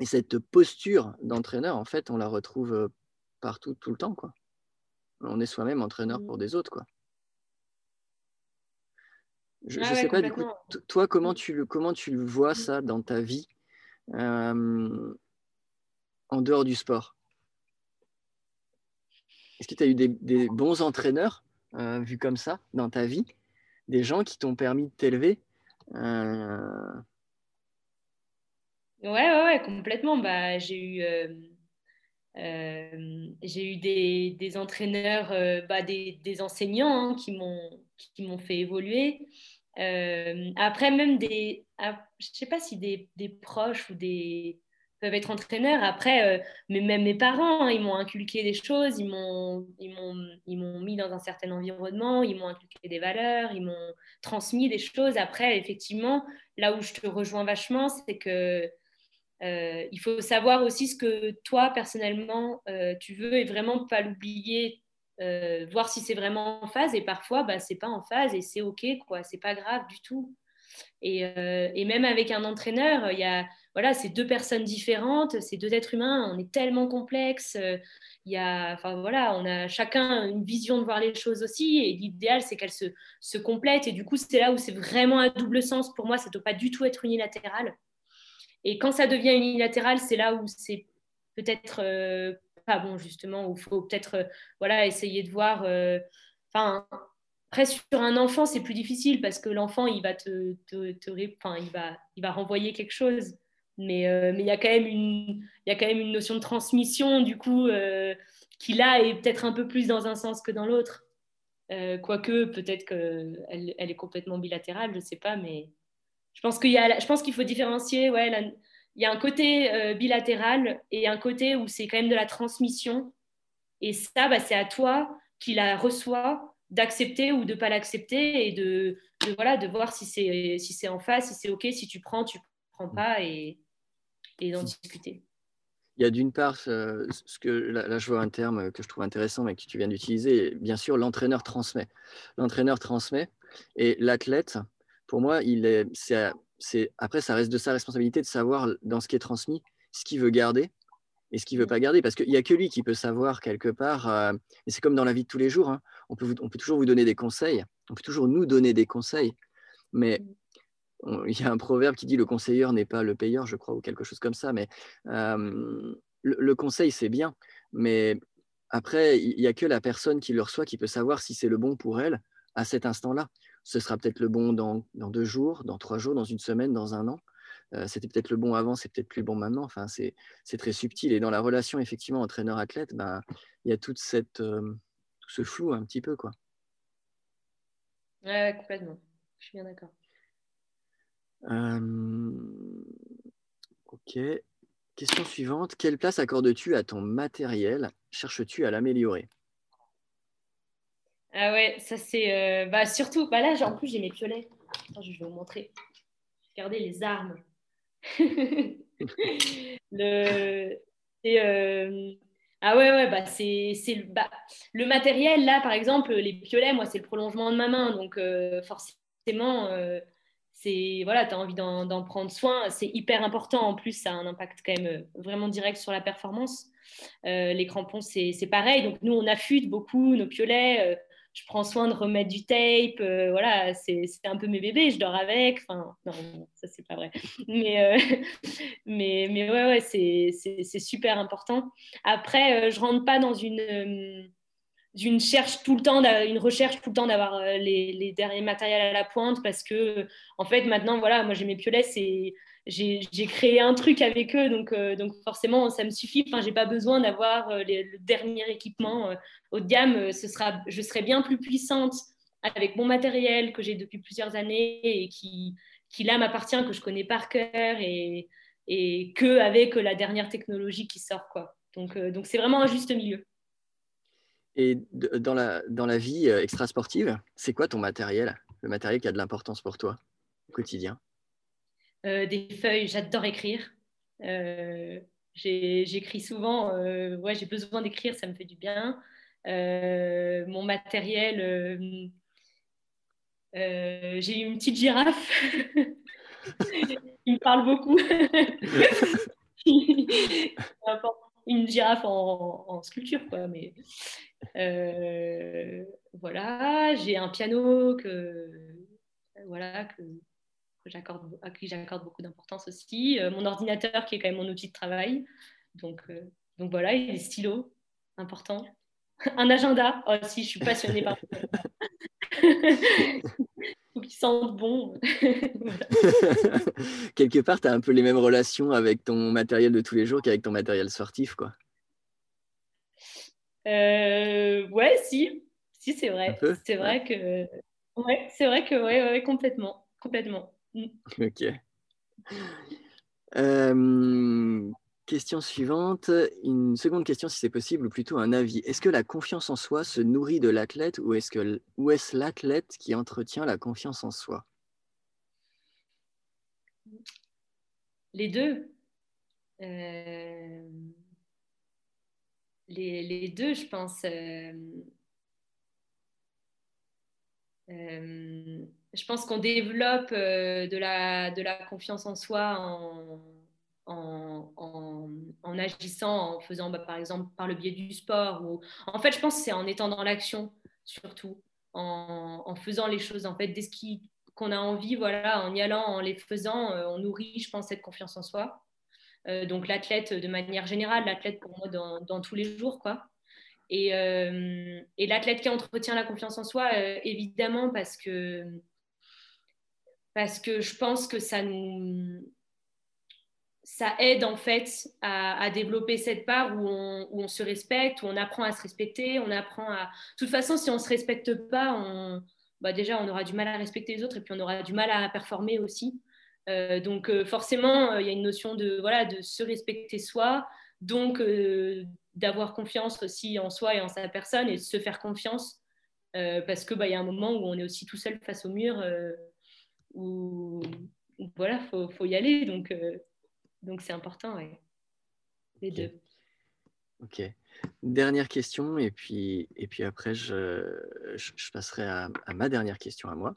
A: et cette posture d'entraîneur, en fait, on la retrouve partout, tout le temps. Quoi. On est soi-même entraîneur pour mmh. des autres. Quoi. Je ne sais pas, du coup, toi, comment mmh. tu, comment tu vois mmh. ça dans ta vie en dehors du sport? Est-ce que tu as eu des, des bons entraîneurs vus comme ça dans ta vie? Des gens qui t'ont permis de t'élever euh,
B: Ouais, ouais, ouais, complètement. Bah, j'ai eu, euh, euh, j'ai eu des, des entraîneurs, bah, des, des, enseignants hein, qui m'ont qui m'ont fait évoluer. Après, même des, ah, je sais pas si des, des proches ou des, peuvent être entraîneurs. Après, euh, mais même mes parents, hein, ils m'ont inculqué des choses, ils m'ont, mis dans un certain environnement, ils m'ont inculqué des valeurs, ils m'ont transmis des choses. Après, effectivement, là où je te rejoins vachement, c'est que euh, il faut savoir aussi ce que toi, personnellement, euh, tu veux et vraiment pas l'oublier. Voir si c'est vraiment en phase et parfois bah, c'est pas en phase et c'est ok quoi c'est pas grave du tout et, et même avec un entraîneur il y a voilà, c'est deux personnes différentes, c'est deux êtres humains, on est tellement complexe. Euh, il y a, enfin voilà, on a chacun une vision de voir les choses aussi, et l'idéal c'est qu'elles se, se complètent. Et du coup, c'est là où c'est vraiment un double sens. Pour moi, ça doit pas du tout être unilatéral. Et quand ça devient unilatéral, c'est là où c'est peut-être euh, pas bon justement, où il faut peut-être euh, voilà essayer de voir. Enfin, après, sur un enfant, c'est plus difficile parce que l'enfant, il va te, te, te il, va, il va renvoyer quelque chose. Mais euh, il y a quand même une y a quand même une notion de transmission du coup euh, qui là est peut-être un peu plus dans un sens que dans l'autre. Euh, quoique peut-être qu'elle elle est complètement bilatérale, je sais pas, mais je pense qu'il qu'il faut différencier ouais il y a un côté bilatéral et un côté où c'est quand même de la transmission. Et ça, bah, c'est à toi qui la reçoit d'accepter ou de pas l'accepter et de, voilà, de voir si c'est si en face, si c'est OK, si tu prends, tu prends pas. Et, d'en discuter.
A: Il y a d'une part, ce, que là, je vois un terme que je trouve intéressant, mais que tu viens d'utiliser. Bien sûr, l'entraîneur transmet. L'entraîneur transmet et l'athlète, pour moi, il est, c'est, après, ça reste de sa responsabilité de savoir dans ce qui est transmis ce qu'il veut garder et ce qu'il veut mm. pas garder, parce qu'il n'y a que lui qui peut savoir quelque part. Euh, et c'est comme dans la vie de tous les jours. Hein. on, peut on peut toujours vous donner des conseils, on peut toujours nous donner des conseils, mais mm il y a un proverbe qui dit le conseiller n'est pas le payeur, je crois, ou quelque chose comme ça. Mais euh, le, conseil, c'est bien. Mais après, il n'y a que la personne qui le reçoit qui peut savoir si c'est le bon pour elle à cet instant-là. Ce sera peut-être le bon dans, deux jours, dans trois jours, dans une semaine, dans un an. Euh, c'était peut-être le bon avant, c'est peut-être plus bon maintenant. Enfin, c'est très subtil. Et dans la relation, effectivement, entraîneur-athlète, ben, il y a toute cette, euh, tout ce flou un petit peu. Quoi.
B: Ouais, complètement. Je suis bien d'accord.
A: Euh, ok. Question suivante. Quelle place accordes-tu à ton matériel? Cherches-tu à l'améliorer?
B: Ah ouais, ça c'est... Euh, bah, surtout, bah là en plus j'ai mes piolets. Je vais vous montrer. Regardez les armes. le... Euh, ah ouais, ouais, bah c'est, bah, le matériel, là, par exemple, les piolets, moi, c'est le prolongement de ma main. Donc, forcément, c'est voilà, tu as envie d'en prendre soin. C'est hyper important. En plus, ça a un impact quand même vraiment direct sur la performance. les crampons, c'est pareil. Donc, nous, on affûte beaucoup nos piolets je prends soin de remettre du tape, euh, voilà, c'est un peu mes bébés, je dors avec, enfin, non, ça c'est pas vrai, mais, euh, mais, mais ouais, ouais c'est super important. Après, euh, je rentre pas dans une, une cherche tout le temps, une recherche tout le temps d'avoir les, les, derniers matériels à la pointe parce que, en fait, maintenant, voilà, moi j'ai mes piolets, j'ai créé un truc avec eux, donc, euh, donc forcément, ça me suffit. Enfin, j'ai pas besoin d'avoir euh, le dernier équipement euh, haut de gamme. Je serai bien plus puissante avec mon matériel que j'ai depuis plusieurs années et qui, là m'appartient, que je connais par cœur et, et que avec la dernière technologie qui sort. Donc, c'est vraiment un juste milieu.
A: Et dans la, dans la vie extra-sportive, c'est quoi ton matériel? Le matériel qui a de l'importance pour toi au quotidien?
B: Euh, des feuilles, j'adore écrire. Euh, j'écris souvent, euh, j'ai besoin d'écrire, ça me fait du bien. mon matériel, j'ai une petite girafe. Il me parle beaucoup. une girafe en, sculpture, quoi. Mais voilà, j'ai un piano que voilà que à qui j'accorde beaucoup d'importance aussi. Euh, mon ordinateur qui est quand même mon outil de travail. Donc, euh, donc voilà, et les stylos, important. Un agenda, oh, si je suis passionnée par Il faut qu'il sente bon.
A: Quelque part, tu as un peu les mêmes relations avec ton matériel de tous les jours qu'avec ton matériel sportif, quoi.
B: Euh, ouais, si, si c'est vrai. C'est vrai que, ouais, c'est vrai que, ouais, ouais, complètement, complètement.
A: Ok. Euh, question suivante, une seconde question si c'est possible, ou plutôt un avis. Est-ce que la confiance en soi se nourrit de l'athlète ou est-ce que l'athlète qui entretient la confiance en soi?
B: Les deux. Euh, les, deux, je pense. Euh, je pense qu'on développe euh, de, la, confiance en soi en, agissant, en faisant bah, par exemple par le biais du sport. En fait, je pense que c'est en étant dans l'action surtout, en, faisant les choses en fait, dès ce qu'on a envie, voilà, en y allant, en les faisant, euh, on nourrit, je pense, cette confiance en soi. Euh, donc l'athlète de manière générale, l'athlète pour moi dans, dans, tous les jours, quoi. Et, et l'athlète qui entretient la confiance en soi, évidemment, parce que parce que je pense que ça ça aide en fait à, développer cette part où on, se respecte, où on apprend à se respecter, on apprend à... De toute façon, si on ne se respecte pas, bah déjà, on aura du mal à respecter les autres et puis on aura du mal à performer aussi. Euh, donc euh, forcément, euh, il y a une notion de, voilà, de se respecter soi, donc d'avoir confiance aussi en soi et en sa personne et de se faire confiance, parce qu'il bah, y a un moment où on est aussi tout seul face au mur où, voilà, faut, faut y aller. Donc, euh, donc c'est important, les deux.
A: Ok. Dernière question, et puis, et puis après, je, je, passerai à, ma dernière question à moi.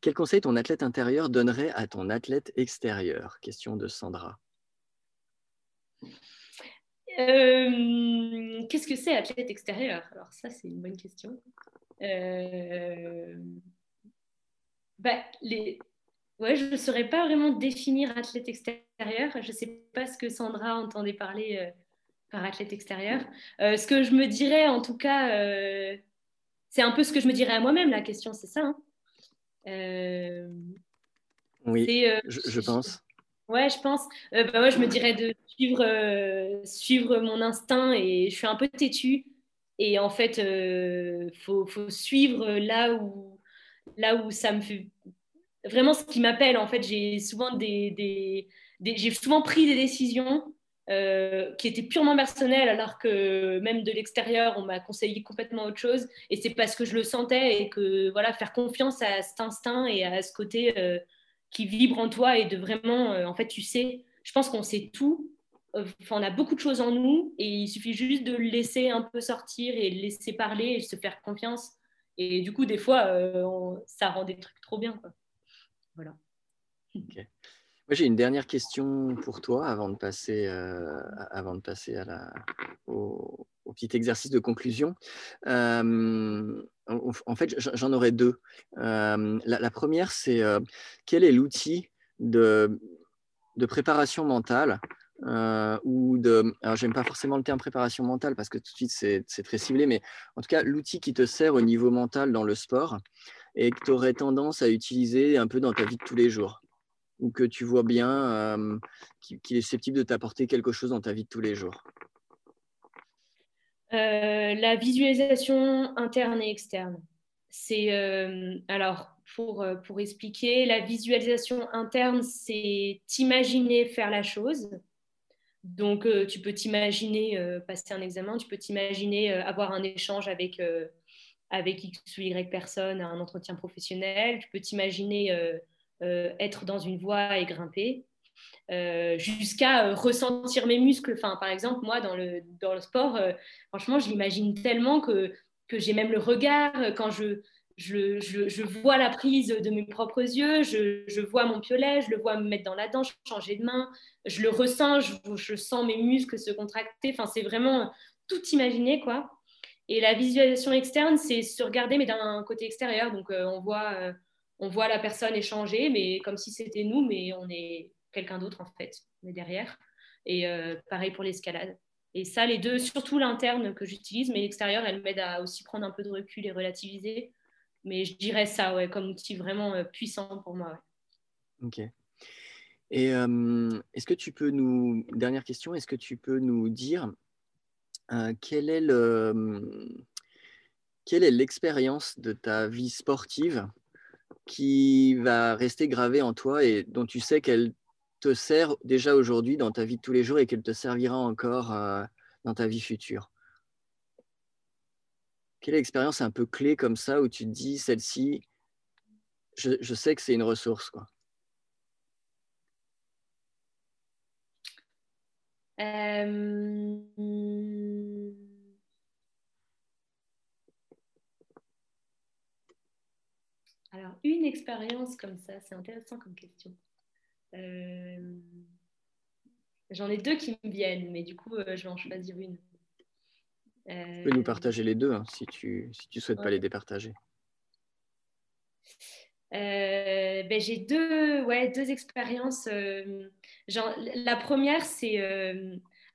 A: Quel conseil ton athlète intérieur donnerait à ton athlète extérieur? Question de Sandra.
B: Euh, qu'est-ce que c'est athlète extérieur? Alors ça, c'est une bonne question. Euh, bah, les... ouais, je ne saurais pas vraiment définir athlète extérieur. Je ne sais pas ce que Sandra entendait parler euh, par athlète extérieur. Ce que je me dirais, en tout cas, c'est un peu ce que je me dirais à moi-même, la question, c'est ça.
A: Hein. oui, je, pense.
B: Ouais, je pense. bah ouais, je me dirais de suivre, suivre mon instinct et je suis un peu têtue. Et en fait, il faut, faut, suivre là où, là où ça me fait vraiment ce qui m'appelle. En fait, j'ai souvent des, j'ai souvent pris des décisions euh, qui étaient purement personnelles, alors que même de l'extérieur, on m'a conseillé complètement autre chose. Et c'est parce que je le sentais et que voilà, faire confiance à cet instinct et à ce côté euh, qui vibre en toi et de vraiment, euh, en fait, tu sais, je pense qu'on sait tout. Enfin, on a beaucoup de choses en nous et il suffit juste de le laisser un peu sortir et laisser parler et se faire confiance. Et du coup, des fois, ça rend des trucs trop bien. Voilà.
A: Moi, j'ai une dernière question pour toi avant de passer, euh, avant de passer à la, au, petit exercice de conclusion. Euh, en, fait, j'en aurais deux. Euh, la, première, c'est quel est l'outil de, préparation mentale ou de. Alors, j'aime pas forcément le terme préparation mentale parce que tout de suite, c'est très ciblé, mais en tout cas, l'outil qui te sert au niveau mental dans le sport et que tu aurais tendance à utiliser un peu dans ta vie de tous les jours ou que tu vois bien qu'il est susceptible de t'apporter quelque chose dans ta vie de tous les jours
B: euh, La visualisation interne et externe. C'est alors pour, euh, pour expliquer, la visualisation interne, c'est t'imaginer faire la chose. Donc, euh, tu peux t'imaginer passer un examen, tu peux t'imaginer avoir un échange avec, avec X ou Y personne, un entretien professionnel, tu peux t'imaginer euh, être dans une voie et grimper, euh, jusqu'à euh, ressentir mes muscles. Enfin, par exemple, moi, dans le, dans le sport, franchement, je l'imagine tellement que, que j'ai même le regard quand je, je, je, vois la prise de mes propres yeux, je, je, vois mon piolet, je le vois me mettre dans la dent, changer de main, je le ressens, je, sens mes muscles se contracter. Enfin, c'est vraiment tout imaginer, quoi. Et la visualisation externe, c'est se regarder, mais d'un côté extérieur. Donc, on voit on voit la personne échanger, mais comme si c'était nous, mais on est quelqu'un d'autre en fait, est derrière. Et euh, pareil pour l'escalade. Et ça, les deux, surtout l'interne que j'utilise, mais l'extérieur, elle m'aide à aussi prendre un peu de recul et relativiser. Mais je dirais ça, ouais, comme outil vraiment euh, puissant pour moi.
A: Ok. Et euh, est-ce que tu peux nous, dernière question, est-ce que tu peux nous dire quelle est le, quelle est l'expérience de ta vie sportive qui va rester gravée en toi et dont tu sais qu'elle te sert déjà aujourd'hui dans ta vie de tous les jours et qu'elle te servira encore euh, dans ta vie future? Quelle est l'expérience un peu clé comme ça où tu te dis, celle-ci, je, sais que c'est une ressource quoi?
B: Euh, Alors, une expérience comme ça, c'est intéressant comme question. Euh, j'en ai deux qui me viennent, mais du coup, euh, je vais en choisir une.
A: Tu peux nous partager les deux hein, si tu ne si souhaites pas les départager.
B: Euh, ben, j'ai deux, ouais, deux expériences. Genre, la première, c'est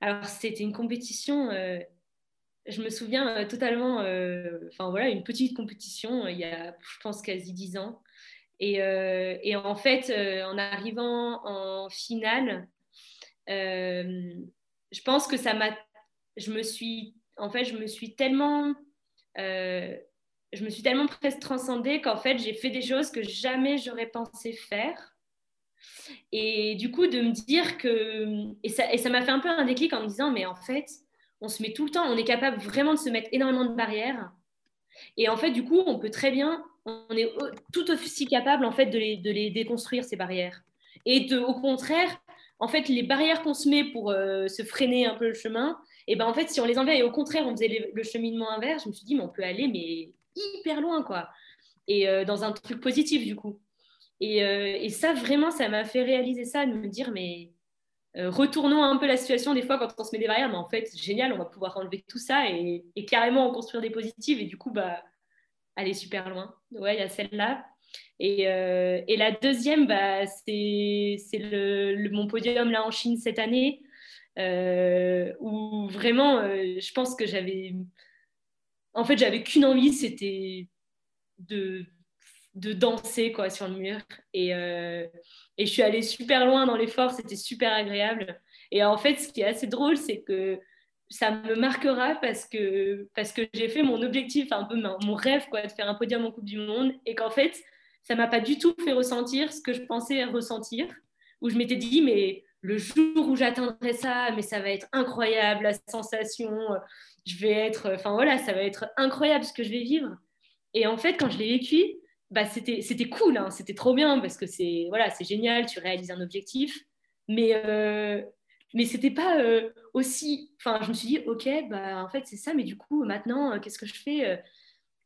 B: alors c'était une compétition je me souviens euh, totalement, euh, enfin voilà, une petite compétition euh, il y a, je pense, quasi dix ans. Et, et en fait, en arrivant en finale, je pense que ça m'a. Je me suis. En fait, je me suis tellement. je me suis tellement presque transcendée qu'en fait, j'ai fait des choses que jamais j'aurais pensé faire. Et du coup, de me dire que. Et ça m'a fait un peu un déclic en me disant, mais en fait, on se met tout le temps, on est capable vraiment de se mettre énormément de barrières. Et en fait, du coup, on peut très bien, on est tout aussi capable en fait de les, déconstruire ces barrières. Et au contraire, en fait, les barrières qu'on se met pour euh, se freiner un peu le chemin, et ben en fait, si on les enlevait et au contraire on faisait le cheminement inverse, je me suis dit mais on peut aller mais hyper loin quoi. Et euh, dans un truc positif du coup. Et, euh, et ça vraiment, ça m'a fait réaliser ça, de me dire mais retournons un peu la situation des fois quand on se met des barrières, mais en fait, c'est génial, on va pouvoir enlever tout ça et, carrément en construire des positives et du coup, bah, aller super loin. Ouais, il y a celle-là. Et, euh, la deuxième, bah, c'est le, mon podium là en Chine cette année, euh, où vraiment, je pense que j'avais. En fait, j'avais qu'une envie, c'était de de danser quoi sur le mur et, euh, et je suis allée super loin dans l'effort c'était super agréable et en fait ce qui est assez drôle c'est que ça me marquera parce que parce que j'ai fait mon objectif un peu mon rêve quoi de faire un podium en Coupe du Monde et qu'en fait ça m'a pas du tout fait ressentir ce que je pensais ressentir où je m'étais dit mais le jour où j'atteindrai ça mais ça va être incroyable la sensation je vais être enfin voilà ça va être incroyable ce que je vais vivre. Et en fait quand je l'ai vécu bah, c'était cool, hein, c'était trop bien parce que c'est voilà, génial, tu réalises un objectif, mais, euh, mais c'était pas euh, aussi. Enfin, je me suis dit, ok, bah, en fait, c'est ça, mais du coup, maintenant, euh, qu'est-ce que je fais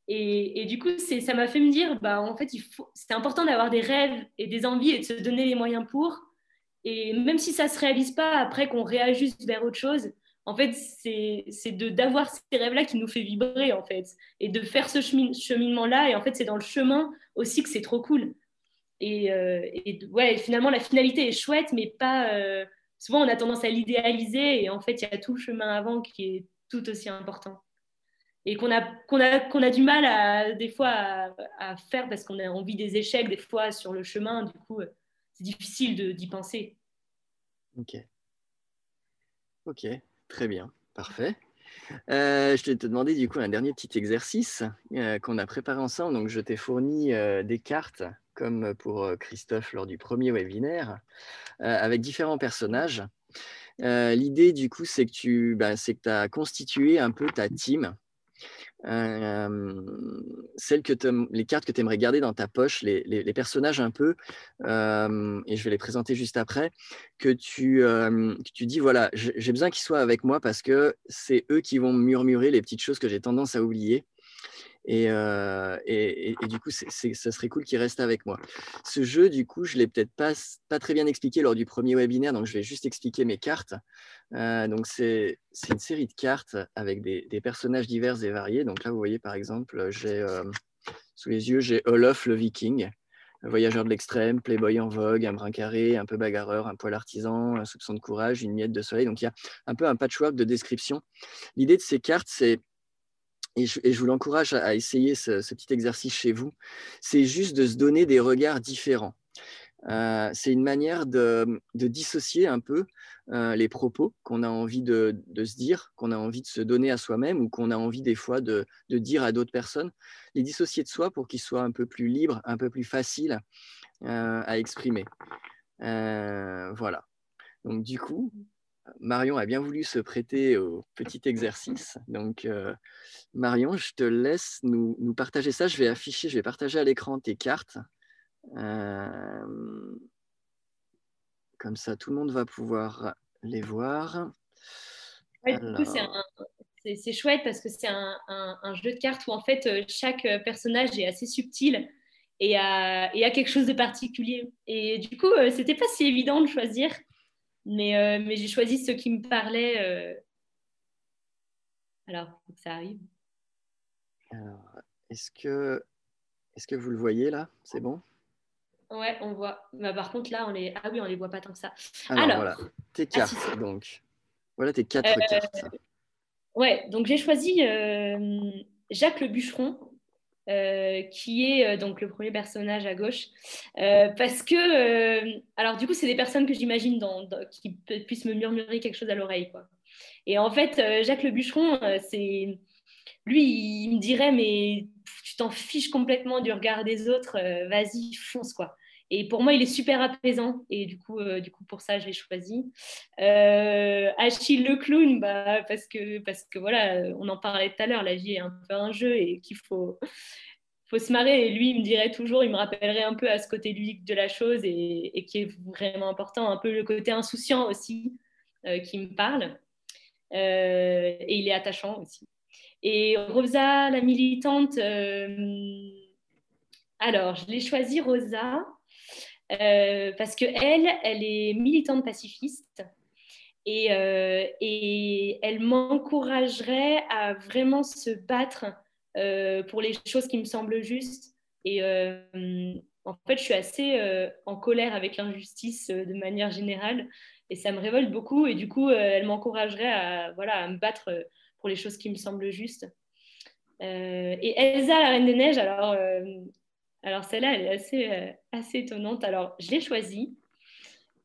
B: Et, du coup, ça m'a fait me dire, bah, en fait, c'est important d'avoir des rêves et des envies et de se donner les moyens pour. Et même si ça se réalise pas, après qu'on réajuste vers autre chose, en fait, c'est d'avoir ces rêves-là qui nous fait vibrer, en fait, et de faire ce cheminement-là. Et en fait, c'est dans le chemin aussi que c'est trop cool. Et, euh, ouais, finalement, la finalité est chouette, mais pas. Euh, souvent, on a tendance à l'idéaliser, et en fait, il y a tout le chemin avant qui est tout aussi important. Et qu'on a, a, a du mal à, des fois à, faire parce qu'on a envie des échecs, des fois, sur le chemin. Du coup, c'est difficile d'y penser.
A: Ok. Ok. Très bien, parfait. Euh, je vais te demander du coup un dernier petit exercice euh, qu'on a préparé ensemble. Donc, je t'ai fourni euh, des cartes, comme pour Christophe lors du premier webinaire, avec différents personnages. L'idée du coup, c'est que tu ben, que as constitué un peu ta team celles que les cartes que tu aimerais garder dans ta poche, les, personnages un peu, et je vais les présenter juste après, que tu, que tu dis, voilà, j'ai besoin qu'ils soient avec moi parce que c'est eux qui vont murmurer les petites choses que j'ai tendance à oublier. Euh, et, du coup, ça serait cool qu'il reste avec moi. Ce jeu, du coup, je ne l'ai peut-être pas, pas très bien expliqué lors du premier webinaire, donc je vais juste expliquer mes cartes. Euh, donc, c'est une série de cartes avec des, personnages divers et variés. Donc là, vous voyez, par exemple, j'ai euh, sous les yeux, j'ai Olaf le Viking. voyageur de l'extrême, playboy en vogue, un brin carré, un peu bagarreur, un poil artisan, un soupçon de courage, une miette de soleil. Donc il y a un peu un patchwork de description. L'idée de ces cartes, c'est et je, vous l'encourage à, essayer ce, petit exercice chez vous, c'est juste de se donner des regards différents. Euh, c'est une manière de, dissocier un peu euh, les propos qu'on a envie de, se dire, qu'on a envie de se donner à soi-même ou qu'on a envie des fois de, dire à d'autres personnes, les dissocier de soi pour qu'ils soient un peu plus libres, un peu plus faciles euh, à exprimer. voilà. Donc du coup, Marion a bien voulu se prêter au petit exercice. Donc, euh, Marion, je te laisse nous, partager ça. Je vais afficher, je vais partager à l'écran tes cartes. Euh, comme ça, tout le monde va pouvoir les voir.
B: c'est chouette parce que c'est un, jeu de cartes où en fait euh, chaque personnage est assez subtil et a, et a quelque chose de particulier. Et du coup, c'était pas si évident de choisir. Mais, euh, mais j'ai choisi ceux qui me parlaient. Euh... Alors, faut que ça arrive.
A: Alors, est-ce que, est que vous le voyez là? C'est bon?
B: Ouais, on voit. Bah, par contre, là, on les. Ah oui, on les voit pas tant que ça.
A: Alors, voilà, tes ah, cartes, donc. Voilà tes quatre euh, cartes.
B: Ouais, donc j'ai choisi euh, Jacques le bûcheron, euh, qui est euh, donc le premier personnage à gauche. Euh, parce que, alors du coup, c'est des personnes que j'imagine qui puissent me murmurer quelque chose à l'oreille. Quoi. Et en fait, Jacques le bûcheron, c'est lui, il me dirait, mais tu t'en fiches complètement du regard des autres, vas-y, fonce, quoi. Et pour moi, il est super apaisant. Et du coup, euh, du coup pour ça, je l'ai choisi. Euh, Achille le clown, bah, parce, que, parce que voilà, on en parlait tout à l'heure, la vie est un peu un jeu et qu'il faut, faut se marrer. Et lui, il me dirait toujours, il me rappellerait un peu à ce côté ludique de la chose et, qui est vraiment important, un peu le côté insouciant aussi euh, qui me parle. et il est attachant aussi. Et Rosa, la militante, alors, je l'ai choisi Rosa euh, parce que elle, est militante pacifiste et, euh, et elle m'encouragerait à vraiment se battre euh, pour les choses qui me semblent justes. Et en fait, je suis assez en colère avec l'injustice de manière générale et ça me révolte beaucoup. Et du coup, elle m'encouragerait à, voilà, à me battre pour les choses qui me semblent justes. et Elsa, la Reine des Neiges, alors alors celle-là, elle est assez, euh, assez étonnante. Alors je l'ai choisie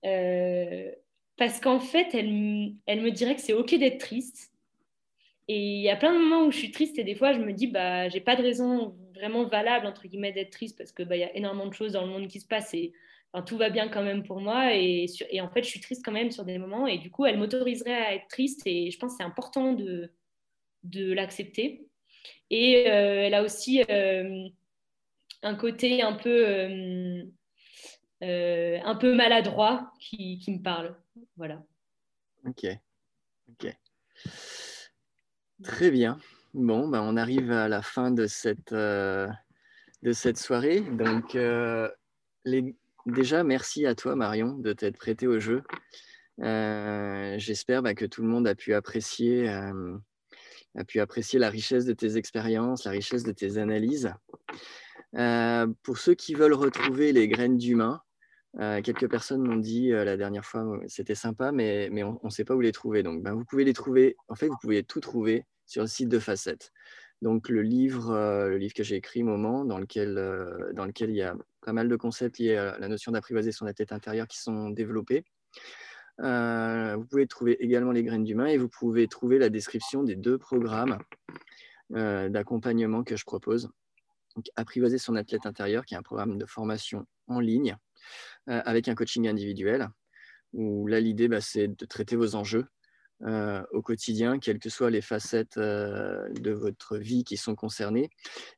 B: euh, parce qu'en fait, elle, elle, me dirait que c'est OK d'être triste. Et il y a plein de moments où je suis triste et des fois, je me dis, bah, j'ai pas de raison vraiment valable, entre guillemets, d'être triste parce qu'il bah, y a énormément de choses dans le monde qui se passent et tout va bien quand même pour moi. Et, et, en fait, je suis triste quand même sur des moments. Et du coup, elle m'autoriserait à être triste et je pense que c'est important de, de l'accepter. Et euh, elle a aussi un côté un peu, euh, euh, un peu maladroit qui, me parle. Voilà.
A: Ok. Ok. Très bien. Bon, ben, on arrive à la fin de cette, de cette soirée. Donc, déjà, merci à toi, Marion, de t'être prêté au jeu. J'espère bah, que tout le monde a pu apprécier a pu apprécier la richesse de tes expériences, la richesse de tes analyses. Euh, pour ceux qui veulent retrouver les graines d'humain, euh, quelques personnes m'ont dit euh, la dernière fois, c'était sympa, mais, mais on ne sait pas où les trouver. Donc, ben, vous pouvez les trouver. En fait, vous pouvez tout trouver sur le site de Facette. Donc, le livre, le livre que j'ai écrit, Moment, dans lequel, dans lequel il y a pas mal de concepts liés à la notion d'apprivoiser son tête intérieure qui sont développés. Vous pouvez trouver également les graines d'humain et vous pouvez trouver la description des deux programmes d'accompagnement que je propose. Donc, Apprivoiser son athlète intérieur, qui est un programme de formation en ligne euh, avec un coaching individuel, où là, l'idée, bah, c'est de traiter vos enjeux euh, au quotidien, quelles que soient les facettes euh, de votre vie qui sont concernées,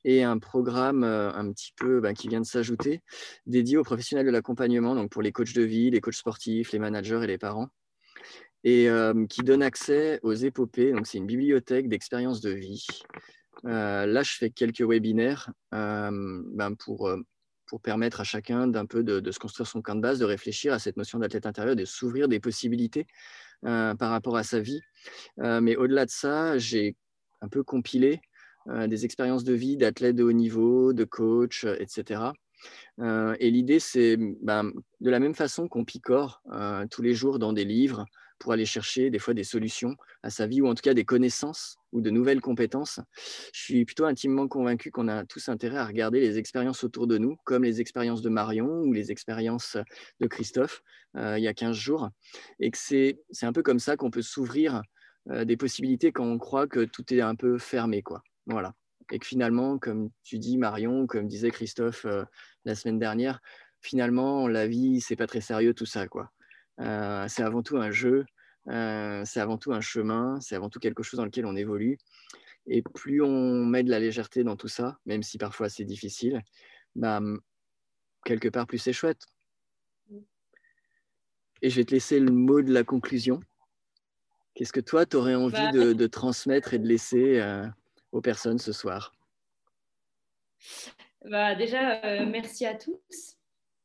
A: et un programme un petit peu bah, qui vient de s'ajouter, dédié aux professionnels de l'accompagnement, donc pour les coachs de vie, les coachs sportifs, les managers et les parents, et qui donne accès aux épopées. Donc c'est une bibliothèque d'expériences de vie. Là, je fais quelques webinaires ben, pour pour permettre à chacun d'un peu de, se construire son camp de base, de réfléchir à cette notion d'athlète intérieur, de s'ouvrir des possibilités euh, par rapport à sa vie. Euh, mais au-delà de ça, j'ai un peu compilé euh, des expériences de vie d'athlètes de haut niveau, de coach, etc. et l'idée, c'est ben, de la même façon qu'on picore tous les jours dans des livres pour aller chercher des fois des solutions à sa vie ou en tout cas des connaissances ou de nouvelles compétences. Je suis plutôt intimement convaincu qu'on a tous intérêt à regarder les expériences autour de nous, comme les expériences de Marion ou les expériences de Christophe euh, il y a 15 jours, et que c'est un peu comme ça qu'on peut s'ouvrir euh, des possibilités quand on croit que tout est un peu fermé. Quoi. Voilà. Et que finalement, comme tu dis Marion, comme disait Christophe euh, la semaine dernière, finalement, la vie, c'est pas très sérieux tout ça. quoi. c'est avant tout un jeu, c'est avant tout un chemin, c'est avant tout quelque chose dans lequel on évolue. Et plus on met de la légèreté dans tout ça, même si parfois c'est difficile, bah, quelque part plus c'est chouette. Et je vais te laisser le mot de la conclusion. Qu'est-ce que toi, tu aurais envie bah, de, transmettre et de laisser euh, aux personnes ce soir?
B: Bah, Déjà, euh, merci à tous.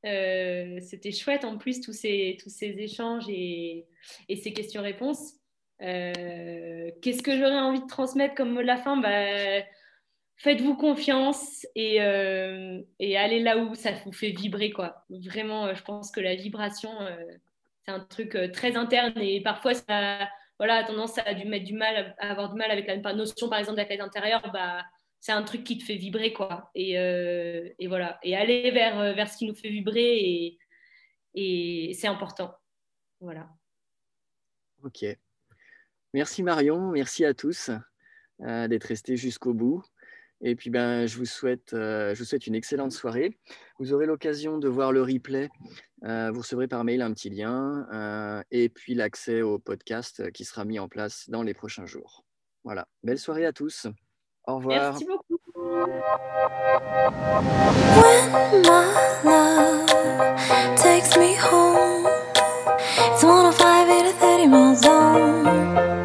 B: Euh, c'était chouette en plus tous ces, tous ces échanges et, et ces questions-réponses. Qu'est-ce que j'aurais envie de transmettre comme mot de la fin? Bah, Faites-vous confiance et, et, allez là où ça vous fait vibrer. Quoi. Vraiment, je pense que la vibration, c'est un truc euh, très interne et parfois ça voilà, a tendance à du mettre du mal, à avoir du mal avec la notion par exemple d'athlète intérieur, bah, c'est un truc qui te fait vibrer quoi. Et, euh, voilà, et aller vers, euh, vers ce qui nous fait vibrer et, c'est important. Voilà.
A: Ok. Merci Marion, merci à tous d'être restés jusqu'au bout. Et puis, ben, je, vous souhaite, je vous souhaite une excellente soirée. Vous aurez l'occasion de voir le replay euh, vous recevrez par mail un petit lien euh, et puis l'accès au podcast qui sera mis en place dans les prochains jours. Voilà, belle soirée à tous. Au revoir.
B: Merci beaucoup. When my
C: love takes me home, it's 105 in a 30 mile zone.